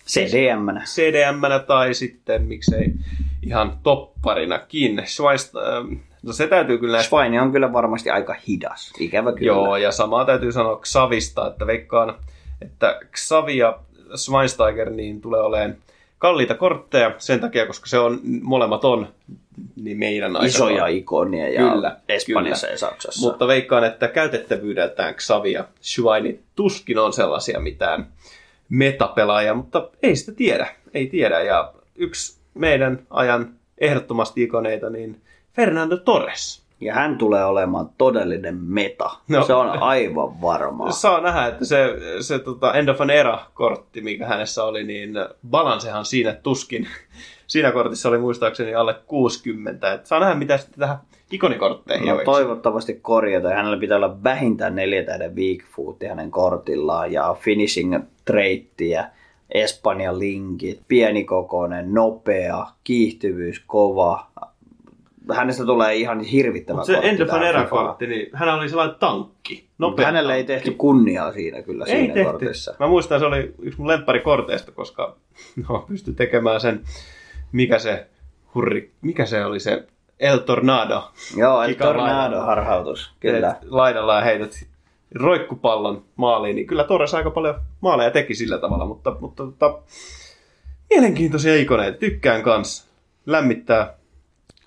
cdm cdm tai sitten miksei ihan topparinakin. Schweinst, ähm, no se täytyy kyllä näistä Schweini on kyllä varmasti aika hidas, ikävä kyllä. Joo, ja samaa täytyy sanoa Xavista, että veikkaan, että Xavi ja Schweinsteiger niin tulee olemaan kalliita kortteja sen takia, koska se on, molemmat on niin meidän aikana. Isoja ikonia ja Kyllä, Espanjassa kyllä. ja Saksassa. Mutta veikkaan, että käytettävyydeltään Xavi ja Schweini tuskin on sellaisia mitään metapelaajia, mutta ei sitä tiedä. Ei tiedä. Ja yksi meidän ajan ehdottomasti ikoneita, niin Fernando Torres. Ja hän tulee olemaan todellinen meta. No. Se on aivan varmaa. Saa nähdä, että se, se tota End of an Era-kortti, mikä hänessä oli, niin balansehan siinä tuskin. Siinä kortissa oli muistaakseni alle 60. Et saa nähdä, mitä sitten tähän ikonikortteihin No, toivottavasti korjata. Hänellä pitää olla vähintään neljä tähden weak foot hänen kortillaan ja finishing trait ja Espanjan linkit, pienikokoinen, nopea, kiihtyvyys kova. Hänestä tulee ihan hirvittävä Mutta se kortti End of an tähän Era-kortti, niin hän oli sellainen tankki. Nopea hänelle ei tehty kunniaa siinä kyllä Ei siinä tehty. kortissa. Mä muistan, se oli yksi mun lempparikorteista, koska no, pystyi tekemään sen, mikä se hurri, mikä se oli se El Tornado. Joo, Kikan tornado harhautus, kyllä. Teet laidalla ja heität roikkupallon maaliin, niin kyllä Torres aika paljon maaleja teki sillä tavalla, mutta, mutta, mutta mielenkiintoisia ikoneita, tykkään kanssa. Lämmittää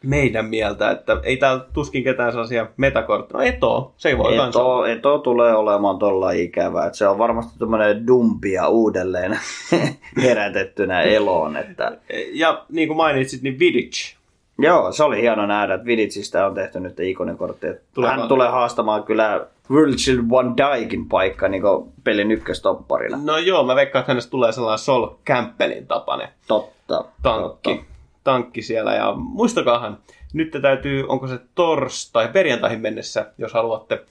meidän mieltä, että ei täällä tuskin ketään sellaisia metakortteja. No Eto, se ei voi kanssa. Eto, Eto tulee olemaan tuolla ikävä. Että se on varmasti tämmöinen dumpia uudelleen herätettynä eloon. Että... Ja niin kuin mainitsit, niin Vidic. Joo, se oli hieno nähdä, että Vidicistä on tehty nyt ikonikortti. Tulee Hän tulee haastamaan kyllä Virgil van Dijkin paikka niin pelin ykköstopparina. No joo, mä veikkaan, että hänestä tulee sellainen Sol Campbellin tapainen Totta. tankki, Totta. Tankki siellä. Ja muistakaahan, nyt te täytyy, onko se torstai, perjantaihin mennessä, jos haluatte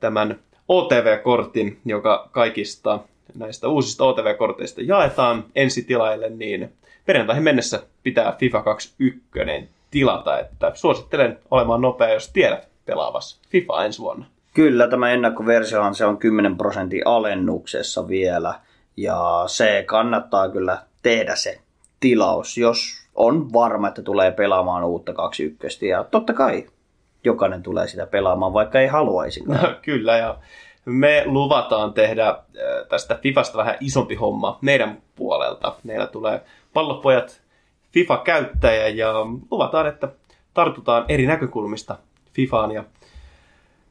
tämän OTV-kortin, joka kaikista näistä uusista OTV-korteista jaetaan ensitilaille, niin perjantaihin mennessä pitää FIFA 21 tilata, että suosittelen olemaan nopea, jos tiedät pelaavassa FIFA ensi vuonna. Kyllä, tämä ennakkoversiohan se on 10 prosentin alennuksessa vielä. Ja se kannattaa kyllä tehdä se tilaus, jos on varma, että tulee pelaamaan uutta 21. Ja totta kai jokainen tulee sitä pelaamaan, vaikka ei haluaisikaan. No, kyllä, ja me luvataan tehdä äh, tästä Fifasta vähän isompi homma meidän puolelta. Meillä tulee pallopojat FIFA-käyttäjä ja luvataan, että tartutaan eri näkökulmista Fifaan ja,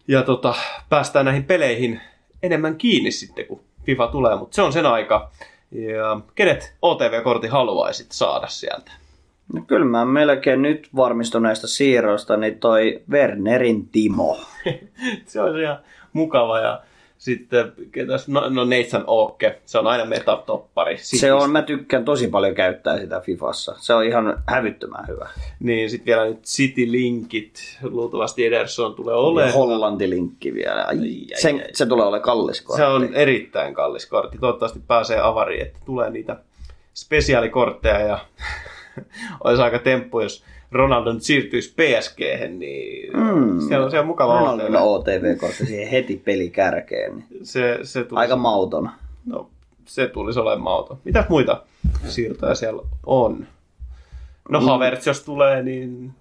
ja tota, päästään näihin peleihin enemmän kiinni sitten, kun FIFA tulee, mutta se on sen aika. Ja kenet OTV-kortin haluaisit saada sieltä? No, kyllä mä melkein nyt varmistuneista siirroista, niin toi Wernerin Timo. se on ihan mukava ja sitten ketäs, no, no Nathan Oke, se on aina metatoppari. Se on, mä tykkään tosi paljon käyttää sitä Fifassa. Se on ihan hävyttömän hyvä. Niin, sitten vielä nyt City Linkit, luultavasti Ederson tulee Ja olemaan. Hollanti-linkki vielä. Ai, ai, sen, ai. se tulee olemaan kallis kortti. Se on erittäin kallis kortti. Toivottavasti pääsee avariin, että tulee niitä spesiaalikortteja ja olisi aika temppu, jos Ronaldo nyt siirtyisi PSG, niin Mm. siellä on siellä mukava Ronaldon OTV. OTV-kortti siihen heti pelikärkeen. Niin. Se, se tulisi, Aika mauton. no, se tulisi olemaan mauto. Mitä muita siirtoja siellä on? No Mm. Havertz, jos tulee, niin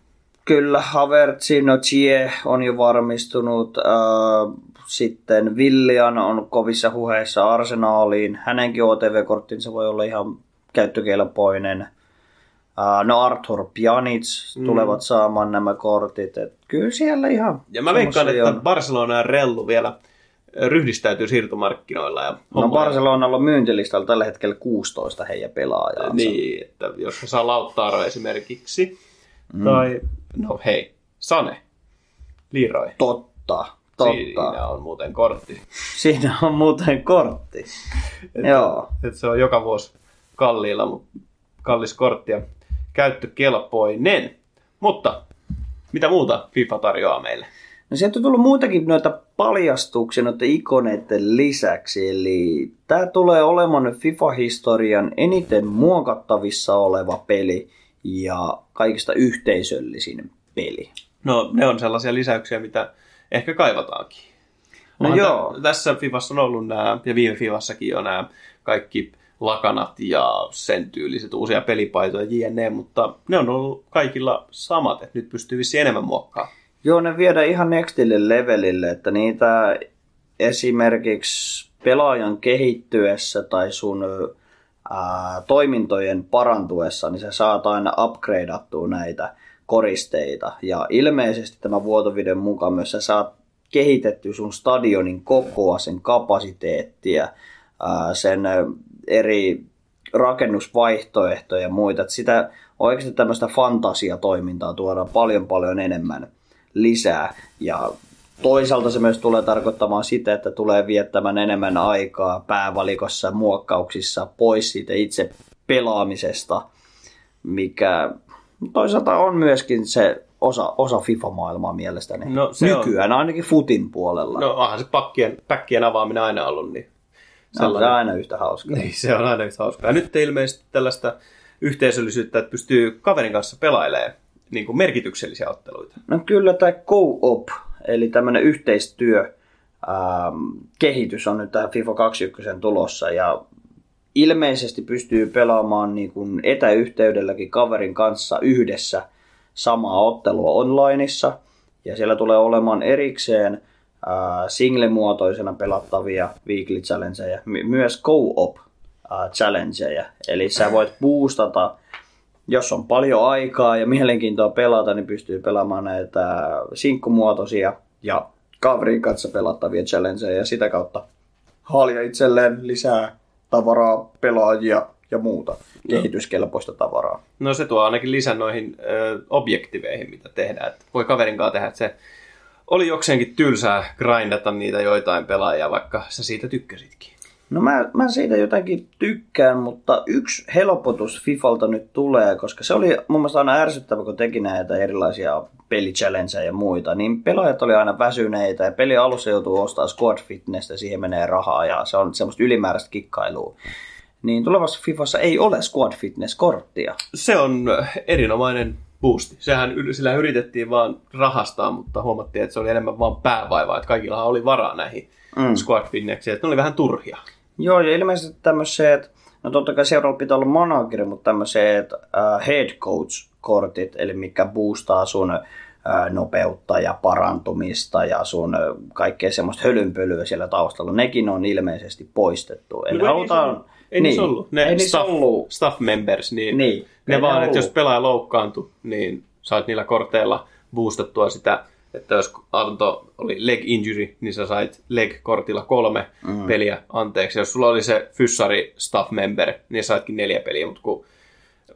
Kyllä, Havertzi, no Chie on jo varmistunut. Äh, sitten Villian on kovissa huheissa Arsenaaliin. Hänenkin OTV-korttinsa voi olla ihan käyttökelpoinen. No Arthur Pjanic Mm. tulevat saamaan nämä kortit. Et kyllä siellä ihan Ja mä veikkaan, että Barcelona ja Rellu vielä ryhdistäytyy siirtomarkkinoilla. Ja No Barcelonalla on myyntilistalla tällä hetkellä 16 heidän pelaajaansa. Niin, että jos saa Lautaro esimerkiksi, mm. tai no hei, Sane, Leroy. Totta, totta. Siinä on muuten kortti. Siinä on muuten kortti. Joo. Että se on joka vuosi kalliilla, mutta kallis kortti ja käyttökelpoinen. Mutta mitä muuta FIFA tarjoaa meille? No sieltä on tullut muitakin noita paljastuksia noiden ikoneiden lisäksi. Eli tämä tulee olemaan FIFA-historian eniten muokattavissa oleva peli ja kaikista yhteisöllisin peli. No ne on sellaisia lisäyksiä, mitä ehkä kaivataankin. No Onhan joo. tä- tässä Fifassa on ollut nämä, ja viime Fifassakin jo nämä kaikki lakanat ja sen tyyliset uusia pelipaitoja jne, mutta ne on ollut kaikilla samat, että nyt pystyy vissiin enemmän muokkaamaan. Joo, ne viedään ihan nextille levelille, että niitä esimerkiksi pelaajan kehittyessä tai sun ää, toimintojen parantuessa, niin sä saat aina upgradeattua näitä koristeita. Ja ilmeisesti tämä vuotovideon mukaan myös sä saat kehitetty sun stadionin kokoa, sen kapasiteettia, sen eri rakennusvaihtoehtoja ja muita. Että sitä oikeasti tämmöistä fantasiatoimintaa tuodaan paljon paljon enemmän lisää. Ja toisaalta se myös tulee tarkoittamaan sitä, että tulee viettämään enemmän aikaa päävalikossa muokkauksissa pois siitä itse pelaamisesta, mikä toisaalta on myöskin se osa, osa FIFA-maailmaa mielestäni. No, se on. Nykyään ainakin futin puolella. No onhan se pakkien, päkkien avaaminen aina ollut, niin se on aina yhtä hauskaa. Niin, se on aina yhtä hauskaa. Ja nyt ilmeisesti tällaista yhteisöllisyyttä, että pystyy kaverin kanssa pelailemaan niin kuin merkityksellisiä otteluita. No kyllä tämä co-op, eli tämmöinen yhteistyö, ähm, kehitys on nyt tähän FIFA 21 tulossa ja ilmeisesti pystyy pelaamaan niin kuin etäyhteydelläkin kaverin kanssa yhdessä samaa ottelua onlineissa ja siellä tulee olemaan erikseen single-muotoisena pelattavia weekly challengeja, my- myös co-op äh, challengeja. Eli sä voit boostata, jos on paljon aikaa ja mielenkiintoa pelata, niin pystyy pelaamaan näitä sinkkumuotoisia ja kaverin kanssa pelattavia challengeja ja sitä kautta haalia itselleen lisää tavaraa, pelaajia ja muuta kehityskelpoista tavaraa. No se tuo ainakin lisän noihin ö, objektiveihin, mitä tehdään. Et voi kaverin kanssa tehdä, että se oli jokseenkin tylsää grindata niitä joitain pelaajia, vaikka sä siitä tykkäsitkin. No mä, mä siitä jotenkin tykkään, mutta yksi helpotus Fifalta nyt tulee, koska se oli mun mielestä aina ärsyttävä, kun teki näitä erilaisia pelichallengeja ja muita, niin pelaajat oli aina väsyneitä ja peli alussa joutuu ostamaan squad fitnessä, siihen menee rahaa ja se on semmoista ylimääräistä kikkailua. Niin tulevassa Fifassa ei ole squad fitness-korttia. Se on erinomainen boosti. Sehän yl- sillä yritettiin vaan rahastaa, mutta huomattiin, että se oli enemmän vaan päävaivaa, että kaikilla oli varaa näihin mm. squad fitneksiin, että ne oli vähän turhia. Joo, ja ilmeisesti tämmöiset, no totta kai seuraavalla pitää olla manageri, mutta tämmöiset uh, head coach-kortit, eli mikä boostaa sun uh, nopeutta ja parantumista ja sun uh, kaikkea semmoista hölynpölyä siellä taustalla, nekin on ilmeisesti poistettu. Eli No, ei halutaan... niissä Ei niissä ollut. Ne ei staff, ollut. staff members, niin, Niin, ne ei vaan, ne että jos pelaaja loukkaantui, niin sait niillä korteilla boostattua sitä, että jos Anto oli leg injury, niin sä sait leg-kortilla kolme mm. peliä anteeksi. Jos sulla oli se fyssari staff member, niin saitkin neljä peliä, mutta kun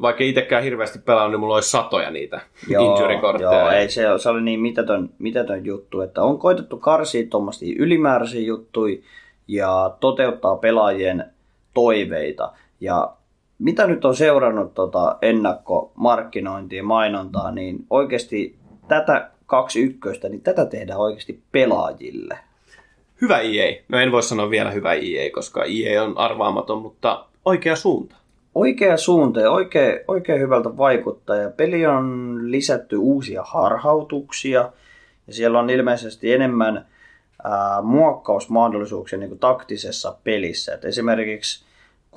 vaikka itsekään hirveästi pelannut, niin mulla olisi satoja niitä injury-kortteja. Joo, ei, se, se oli niin mitätön, mitätön juttu, että on koitettu karsia tuommoisia ylimääräisiä juttuja ja toteuttaa pelaajien toiveita. Ja mitä nyt on seurannut tota ennakkomarkkinointia ja mainontaa, niin oikeasti tätä kaksi ykköstä, niin tätä tehdään oikeasti pelaajille. Hyvä EA. No en voi sanoa vielä hyvä EA, koska EA on arvaamaton, mutta oikea suunta. Oikea suunta ja oikein, oikein hyvältä vaikuttaa. Ja peli on lisätty uusia harhautuksia ja siellä on ilmeisesti enemmän ää, muokkausmahdollisuuksia niin kuin taktisessa pelissä. Et esimerkiksi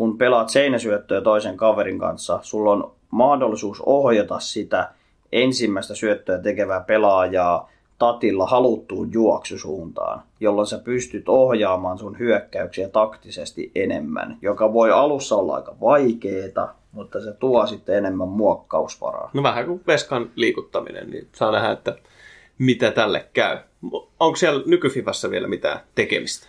kun pelaat seinäsyöttöä toisen kaverin kanssa, sulla on mahdollisuus ohjata sitä ensimmäistä syöttöä tekevää pelaajaa tatilla haluttuun juoksusuuntaan, jolloin sä pystyt ohjaamaan sun hyökkäyksiä taktisesti enemmän, joka voi alussa olla aika vaikeeta, mutta se tuo sitten enemmän muokkausvaraa. No vähän kuin veskan liikuttaminen, niin saa nähdä, että mitä tälle käy. Onko siellä nykyfifassa vielä mitään tekemistä?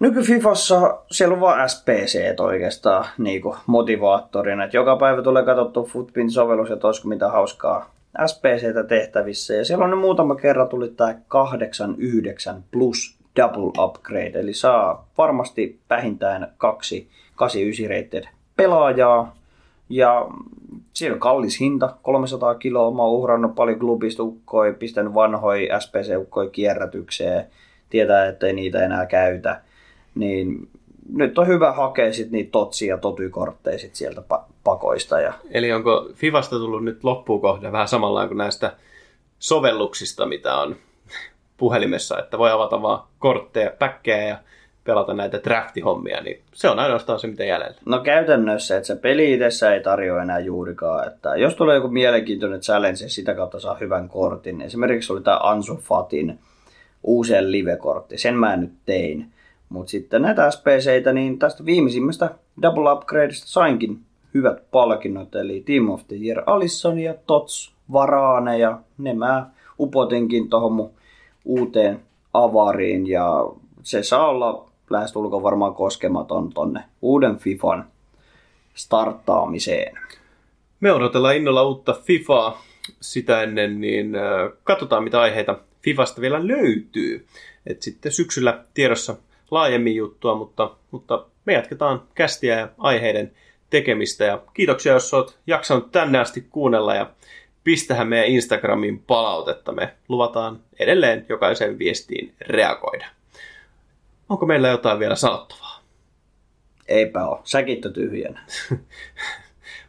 Nyky-Fifassa siellä on vaan SPC oikeastaan niin kuin motivaattorina. Et joka päivä tulee katsottua Footpin-sovellus, että olisiko mitä hauskaa SPCtä tehtävissä. Ja siellä on nyt muutama kerran tuli tämä 89 plus double upgrade. Eli saa varmasti vähintään kaksi 89 rated pelaajaa. Ja siinä on kallis hinta, 300 kiloa. Mä oon uhrannut paljon klubista ukkoja, pistänyt vanhoja SPC-ukkoja kierrätykseen. Tietää, ettei niitä enää käytä niin nyt on hyvä hakea sit niitä totsia ja totykortteja sit sieltä pa- pakoista. Ja... Eli onko Fivasta tullut nyt loppuun kohde vähän samalla kuin näistä sovelluksista, mitä on puhelimessa, että voi avata vaan kortteja, päkkejä ja pelata näitä draftihommia, niin se on ainoastaan se, mitä jäljellä. No käytännössä, että se peli itsessä ei tarjoa enää juurikaan. Että jos tulee joku mielenkiintoinen challenge ja sitä kautta saa hyvän kortin. Esimerkiksi oli tämä Ansu Fatin uusien live-kortti. Sen mä nyt tein. Mutta sitten näitä SPCitä, niin tästä viimeisimmästä Double Upgradeista sainkin hyvät palkinnot, eli Team of the Year Alisson ja Tots Varane, ja ne mä upotinkin tuohon mun uuteen avariin, ja se saa olla lähestulkoon varmaan koskematon tonne uuden FIFAn starttaamiseen. Me odotellaan innolla uutta FIFAa sitä ennen, niin äh, katsotaan mitä aiheita FIFasta vielä löytyy. Et sitten syksyllä tiedossa laajemmin juttua, mutta, mutta me jatketaan kästiä ja aiheiden tekemistä. Ja kiitoksia, jos olet jaksanut tänne asti kuunnella ja pistähän meidän Instagramiin palautetta. Me luvataan edelleen jokaisen viestiin reagoida. Onko meillä jotain vielä sanottavaa? Eipä ole. Säkit on tyhjänä.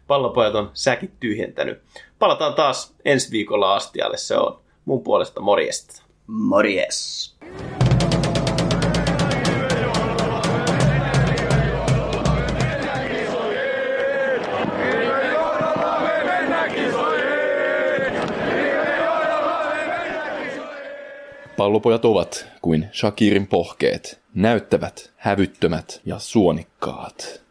Pallopojat on säkit tyhjentänyt. Palataan taas ensi viikolla astialle. Se on mun puolesta morjesta. Morjes! Pallopojat ovat kuin Shakirin pohkeet, näyttävät, hävyttömät ja suonikkaat.